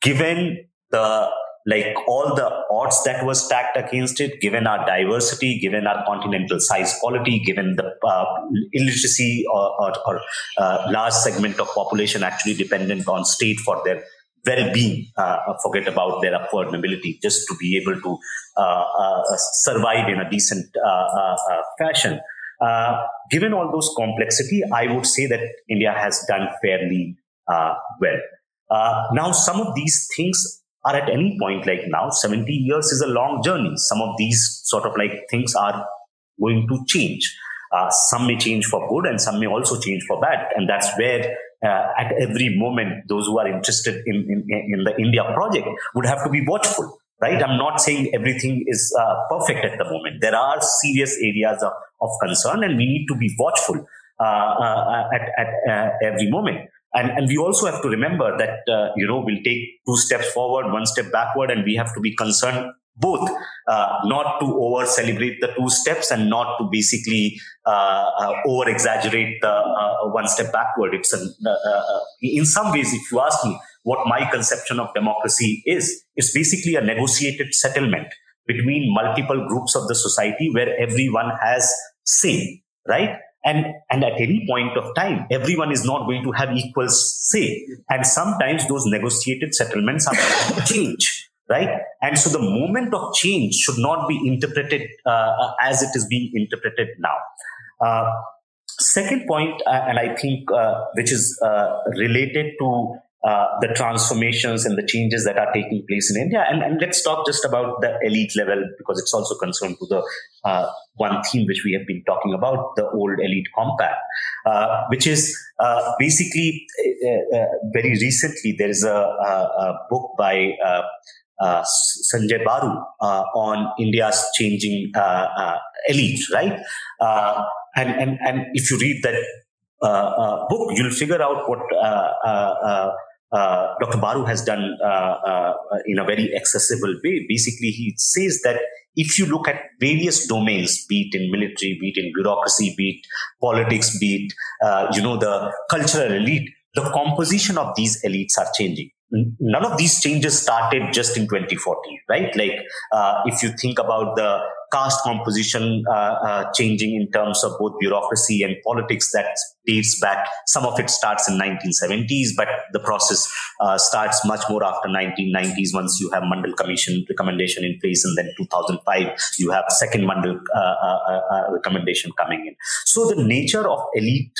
Given the like all the odds that were stacked against it, given our diversity, given our continental size polity, given the uh, illiteracy or, or, or uh, large segment of population actually dependent on state for their well-being, uh, forget about their upward mobility, just to be able to uh, uh, survive in a decent uh, fashion. given all those complexity, I would say that India has done fairly well. now, some of these things are at any point like now 70 years is a long journey. Some of these sort of like things are going to change. Uh, some may change for good and some may also change for bad. And that's where uh, at every moment those who are interested in, in, in, the india project would have to be watchful right? I'm not saying everything is uh, perfect at the moment. There are serious areas of, of concern and we need to be watchful uh, uh, at, at uh, every moment and, and we also have to remember that, uh, you know, we'll take two steps forward, one step backward, and we have to be concerned both uh, not to over celebrate the two steps and not to basically uh, uh, over exaggerate the uh, one step backward. It's an, uh, uh, in some ways, if you ask me what my conception of democracy is, it's basically a negotiated settlement between multiple groups of the society where everyone has say, right? And, and at any point of time, everyone is not going to have equal say. And sometimes those negotiated settlements are going to change, right? And so the moment of change should not be interpreted uh, as it is being interpreted now. Uh, second point, uh, and I think uh, which is uh, related to uh, the transformations and the changes that are taking place in India. And, and, let's talk just about the elite level because it's also concerned to the uh, one theme which we have been talking about, the old elite compact, uh, which is uh, basically uh, uh very recently there is a, a, a book by uh, uh, Sanjay Baru on India's changing elite, right? and, and, and if you read that book, you'll figure out what uh, Dr. Baru has done uh, uh, in a very accessible way. Basically, he says that if you look at various domains, be it in military, be it in bureaucracy, be it politics, be it, uh, you know, the cultural elite, the composition of these elites are changing none of these changes started just in 2014, right? Like, uh, if you think about the caste composition uh, uh, changing in terms of both bureaucracy and politics, that dates back. Some of it starts in 1970s, but the process uh, starts much more after 1990s. Once you have Mandal Commission recommendation in place, and then 2005 you have second Mandal uh, uh, recommendation coming in. So the nature of elite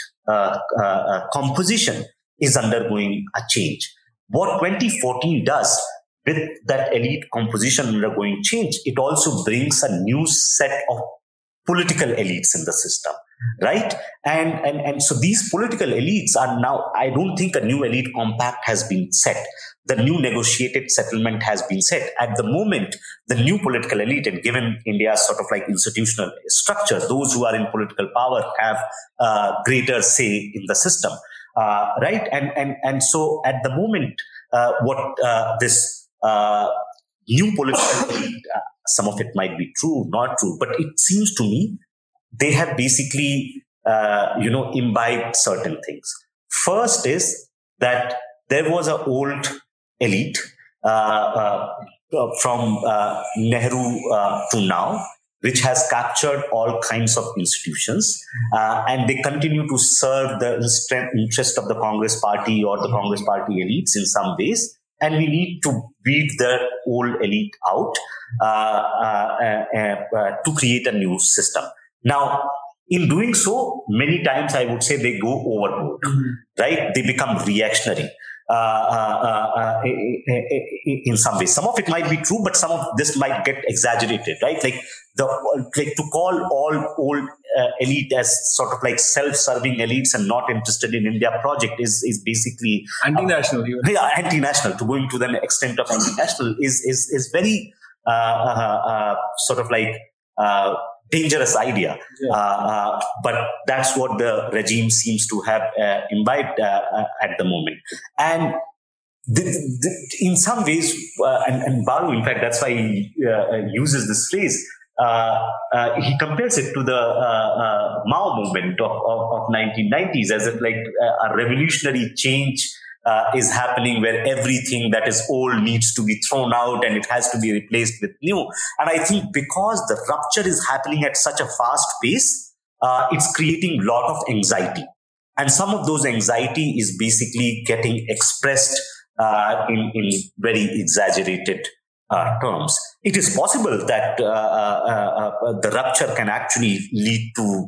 composition is undergoing a change. What 2014 does with that elite composition undergoing change, it also brings a new set of political elites in the system right? And and and so these political elites are now i don't think a new elite compact has been set. The new negotiated settlement has been set. At the moment the new political elite and given india's sort of like institutional structure those who are in political power have uh, greater say in the system uh, right? And and and so at the moment, uh, what uh, this new political uh, some of it might be true, not true, but it seems to me they have basically uh, you know imbibed certain things. First is that there was an old elite from Nehru to now which has captured all kinds of institutions, uh, and they continue to serve the interest of the Congress Party or the Congress Party elites in some ways. And we need to weed the old elite out uh, uh, uh, uh to create a new system. Now, in doing so, many times I would say they go overboard, mm-hmm. right? They become reactionary. Uh, uh, uh, in some ways. Some of it might be true, but some of this might get exaggerated, right? Like the like to call all old uh, elite as sort of like self-serving elites and not interested in India project is is basically anti-national. Uh, yeah, anti-national. To going to the extent of anti-national is is is very uh, sort of like dangerous idea. Yeah. Uh, uh, but that's what the regime seems to have uh, imbibed uh, uh, at the moment. And the, the, in some ways, uh, and, and, Baru, in fact, that's why he uses this phrase. He compares it to the Mao movement of, of, of 1990s as if like a revolutionary change uh, is happening where everything that is old needs to be thrown out and it has to be replaced with new. And I think because the rupture is happening at such a fast pace, uh, it's creating a lot of anxiety. And some of those anxiety is basically getting expressed uh, in, in very exaggerated uh, terms. It is possible that uh, uh, uh the rupture can actually lead to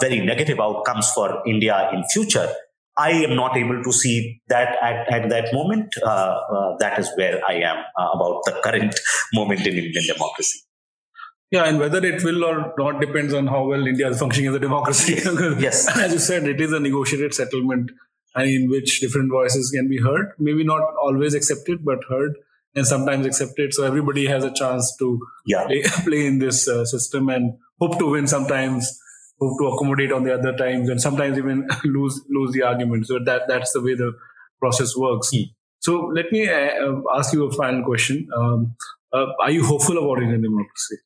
very negative outcomes for India in future. I am not able to see that at, at that moment. that is where I am about the current moment in Indian democracy. Yeah, and whether it will or not depends on how well India is functioning as a democracy. yes. As you said, it is a negotiated settlement in which different voices can be heard. Maybe not always accepted, but heard and sometimes accepted. So everybody has a chance to yeah. play, play in this uh, system and hope to win sometimes, hope to accommodate on the other times, and sometimes even lose lose the argument. So that that's the way the process works. Mm. So let me uh, ask you a final question. Um, uh, are you hopeful about Indian democracy?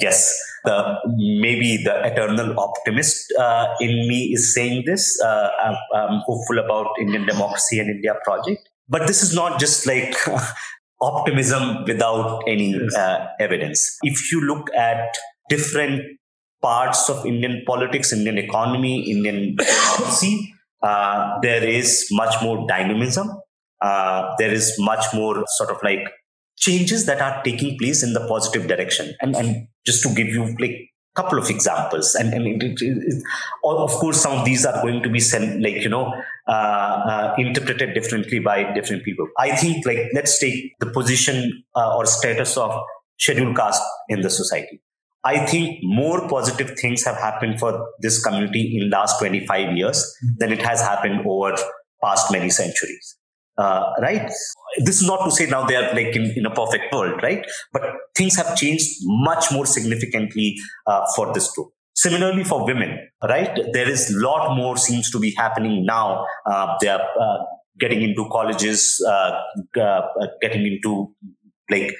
Yes, the, maybe the eternal optimist uh, in me is saying this. Uh, I'm, I'm, hopeful about Indian democracy and India project. But this is not just like optimism without any uh, evidence. If you look at different parts of Indian politics, Indian economy, Indian policy, uh, there is much more dynamism. Uh, there is much more sort of like changes that are taking place in the positive direction. And, and just to give you like a couple of examples and, and it, it, it, of course some of these are going to be sent, like you know interpreted differently by different people i think like let's take the position uh, or status of scheduled caste in the society i think more positive things have happened for this community in last 25 years mm-hmm. than it has happened over past many centuries uh, right? This is not to say now they are like in, in a perfect world, right? But things have changed much more significantly uh, for this group. Similarly, for women, right? There is a lot more seems to be happening now. Uh, they are uh, getting into colleges, uh, uh, getting into like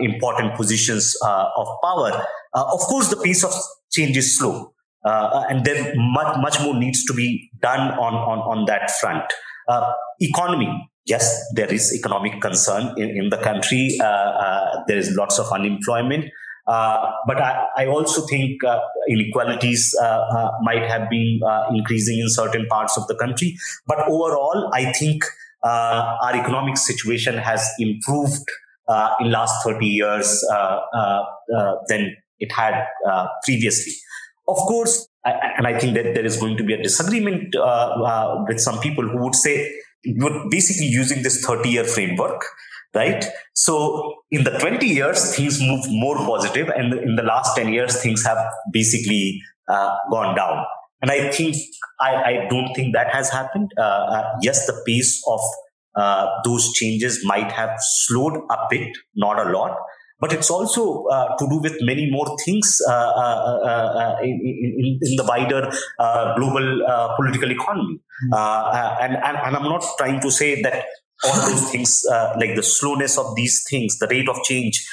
important positions of power. of course, the pace of change is slow. and then much, much more needs to be done on, on, on that front. Uh, economy. Yes, there is economic concern in, in the country. Uh, uh, there is lots of unemployment. Uh, but I, I, also think uh, inequalities uh, might have been increasing in certain parts of the country. But overall, I think our economic situation has improved in last 30 years than it had previously. Of course, and I think that there is going to be a disagreement uh, uh, with some people who would say you're basically using this 30 year framework, right? So in the 20 years, things move more positive, and in the last 10 years, things have basically uh, gone down. And I think I, I, don't think that has happened. Uh, uh, yes, the pace of uh, those changes might have slowed a bit, not a lot, but it's also uh, to do with many more things uh, uh, uh, uh in, in, in, the wider global political economy. Mm-hmm. And, and, and, I'm not trying to say that all those things, like the slowness of these things, the rate of change,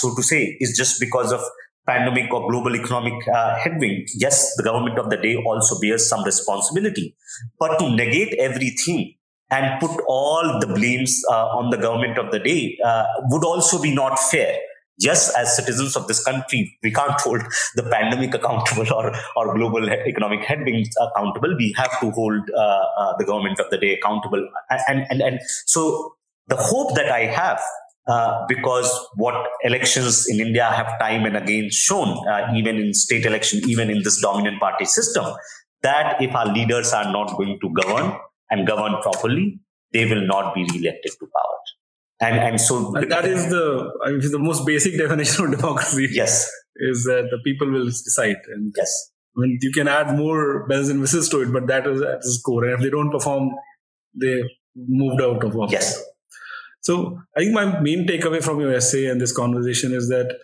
so to say, is just because of pandemic or global economic uh, headwind, yes, the government of the day also bears some responsibility. But to negate everything and put all the blames uh, on the government of the day uh, would also be not fair. Just as citizens of this country, we can't hold the pandemic accountable or, or global economic headwinds accountable. We have to hold uh, uh, the government of the day accountable. And, and, and so the hope that I have uh, because what elections in India have time and again shown, uh, even in state election, even in this dominant party system, that if our leaders are not going to govern, and govern properly, they will not be re-elected to power. And, and so and that is the I mean, the most basic definition of democracy. Yes, is that the people will decide. And yes, I mean, you can add more bells and whistles to it, but that is at its core. And if they don't perform, they moved out of office. Yes. So I think my main takeaway from your essay and this conversation is that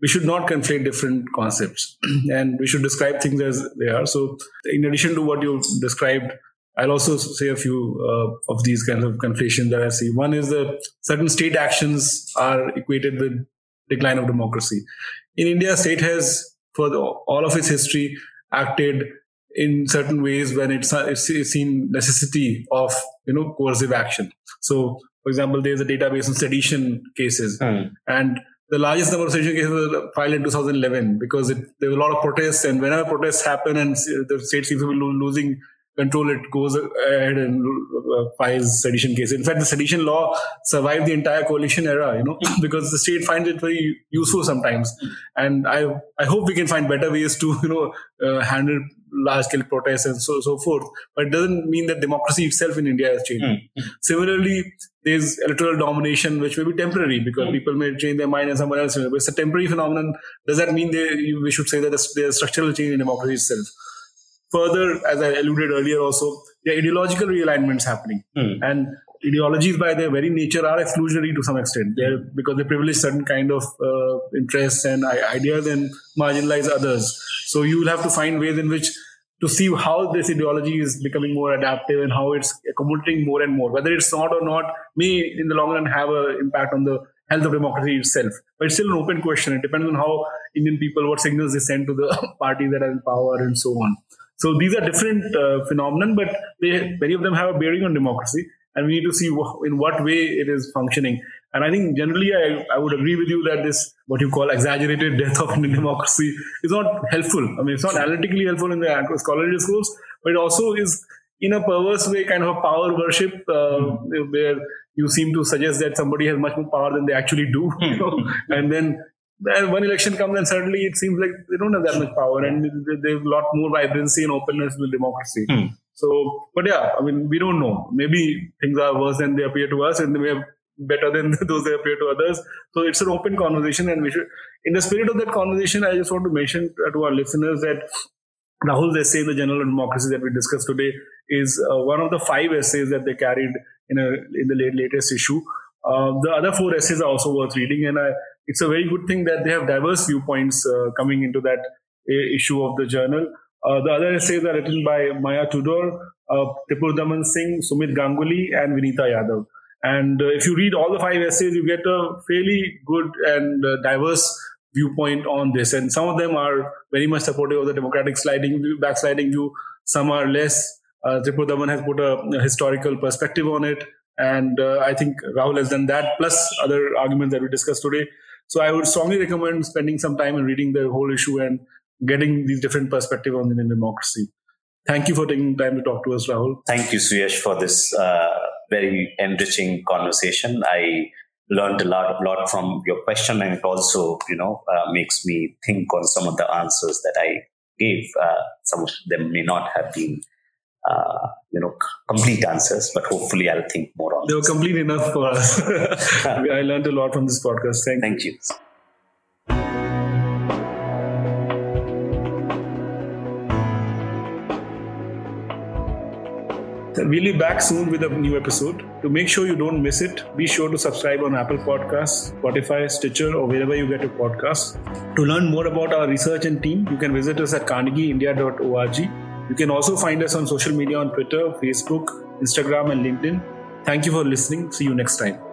we should not conflate different concepts and we should describe things as they are. So in addition to what you described I'll also say a few uh, of these kinds of conflations that I see. One is that certain state actions are equated with decline of democracy. In India, state has, for the, all of its history, acted in certain ways when it's, it's seen necessity of you know coercive action. So, for example, there's a database on sedition cases, mm. and the largest number of sedition cases were filed in 2011 because it, there were a lot of protests, and whenever protests happen and the state seems to be losing control it goes ahead and uh, files sedition cases. In fact, the sedition law survived the entire coalition era, you know, because the state finds it very useful sometimes. And I I hope we can find better ways to you know uh, handle large scale protests and so so forth. But it doesn't mean that democracy itself in India has changed. Mm-hmm. Similarly, there's electoral domination, which may be temporary because mm-hmm. people may change their mind and someone else. But it's a temporary phenomenon. Does that mean they, we should say that there's structural change in democracy itself? Further, as I alluded earlier, also there are ideological realignments happening, mm-hmm. and ideologies by their very nature are exclusionary to some extent. They're because they privilege certain kind of uh, interests and ideas and marginalize others. So you will have to find ways in which to see how this ideology is becoming more adaptive and how it's accommodating more and more. Whether it's not or not may in the long run have an impact on the health of democracy itself. But it's still an open question. It depends on how Indian people, what signals they send to the parties that are in power and so on. So these are different uh, phenomenon, but they, many of them have a bearing on democracy and we need to see in what way it is functioning. And I think generally, I, I would agree with you that this what you call exaggerated death of Indian democracy is not helpful. I mean, it's not analytically helpful in the scholarly discourse, but it also is in a perverse way kind of a power worship uh, where you seem to suggest that somebody has much more power than they actually do, you know? and then then one election comes and suddenly it seems like they don't have that much power and they have a lot more vibrancy and openness with democracy. Hmm. So, but yeah, I mean, we don't know. Maybe things are worse than they appear to us, and they may be better than those they appear to others. So it's an open conversation, and we should, in the spirit of that conversation, I just want to mention to our listeners that Rahul's essay in the Journal of Democracy that we discussed today is uh, one of the five essays that they carried in a in the late, latest issue. Uh, the other four essays are also worth reading, and I, it's a very good thing that they have diverse viewpoints uh, coming into that uh, issue of the journal. Uh, the other essays are written by Maya Tudor, uh, Tripurdaman Singh, Sumit Ganguly, and Vineeta Yadav. And uh, if you read all the five essays, you get a fairly good and uh, diverse viewpoint on this. And some of them are very much supportive of the democratic sliding view, backsliding view. Some are less. Uh, Tripurdaman has put a, a, historical perspective on it. And uh, I think Rahul has done that, plus other arguments that we discussed today. So I would strongly recommend spending some time and reading the whole issue and getting these different perspectives on Indian democracy. Thank you for taking time to talk to us, Rahul. Thank you, Suyash, for this uh, very enriching conversation. I learned a lot, a lot from your question, and it also, you know, uh, makes me think on some of the answers that I gave. Uh, some of them may not have been, uh, you know, complete answers, but hopefully, I'll think more on. They were complete enough for us. I learned a lot from this podcast. Thank, Thank you. you. We'll be back soon with a new episode. To make sure you don't miss it, be sure to subscribe on Apple Podcasts, Spotify, Stitcher, or wherever you get your podcasts. To learn more about our research and team, you can visit us at carnegieindia.org. You can also find us on social media on Twitter, Facebook, Instagram, and LinkedIn. Thank you for listening. See you next time.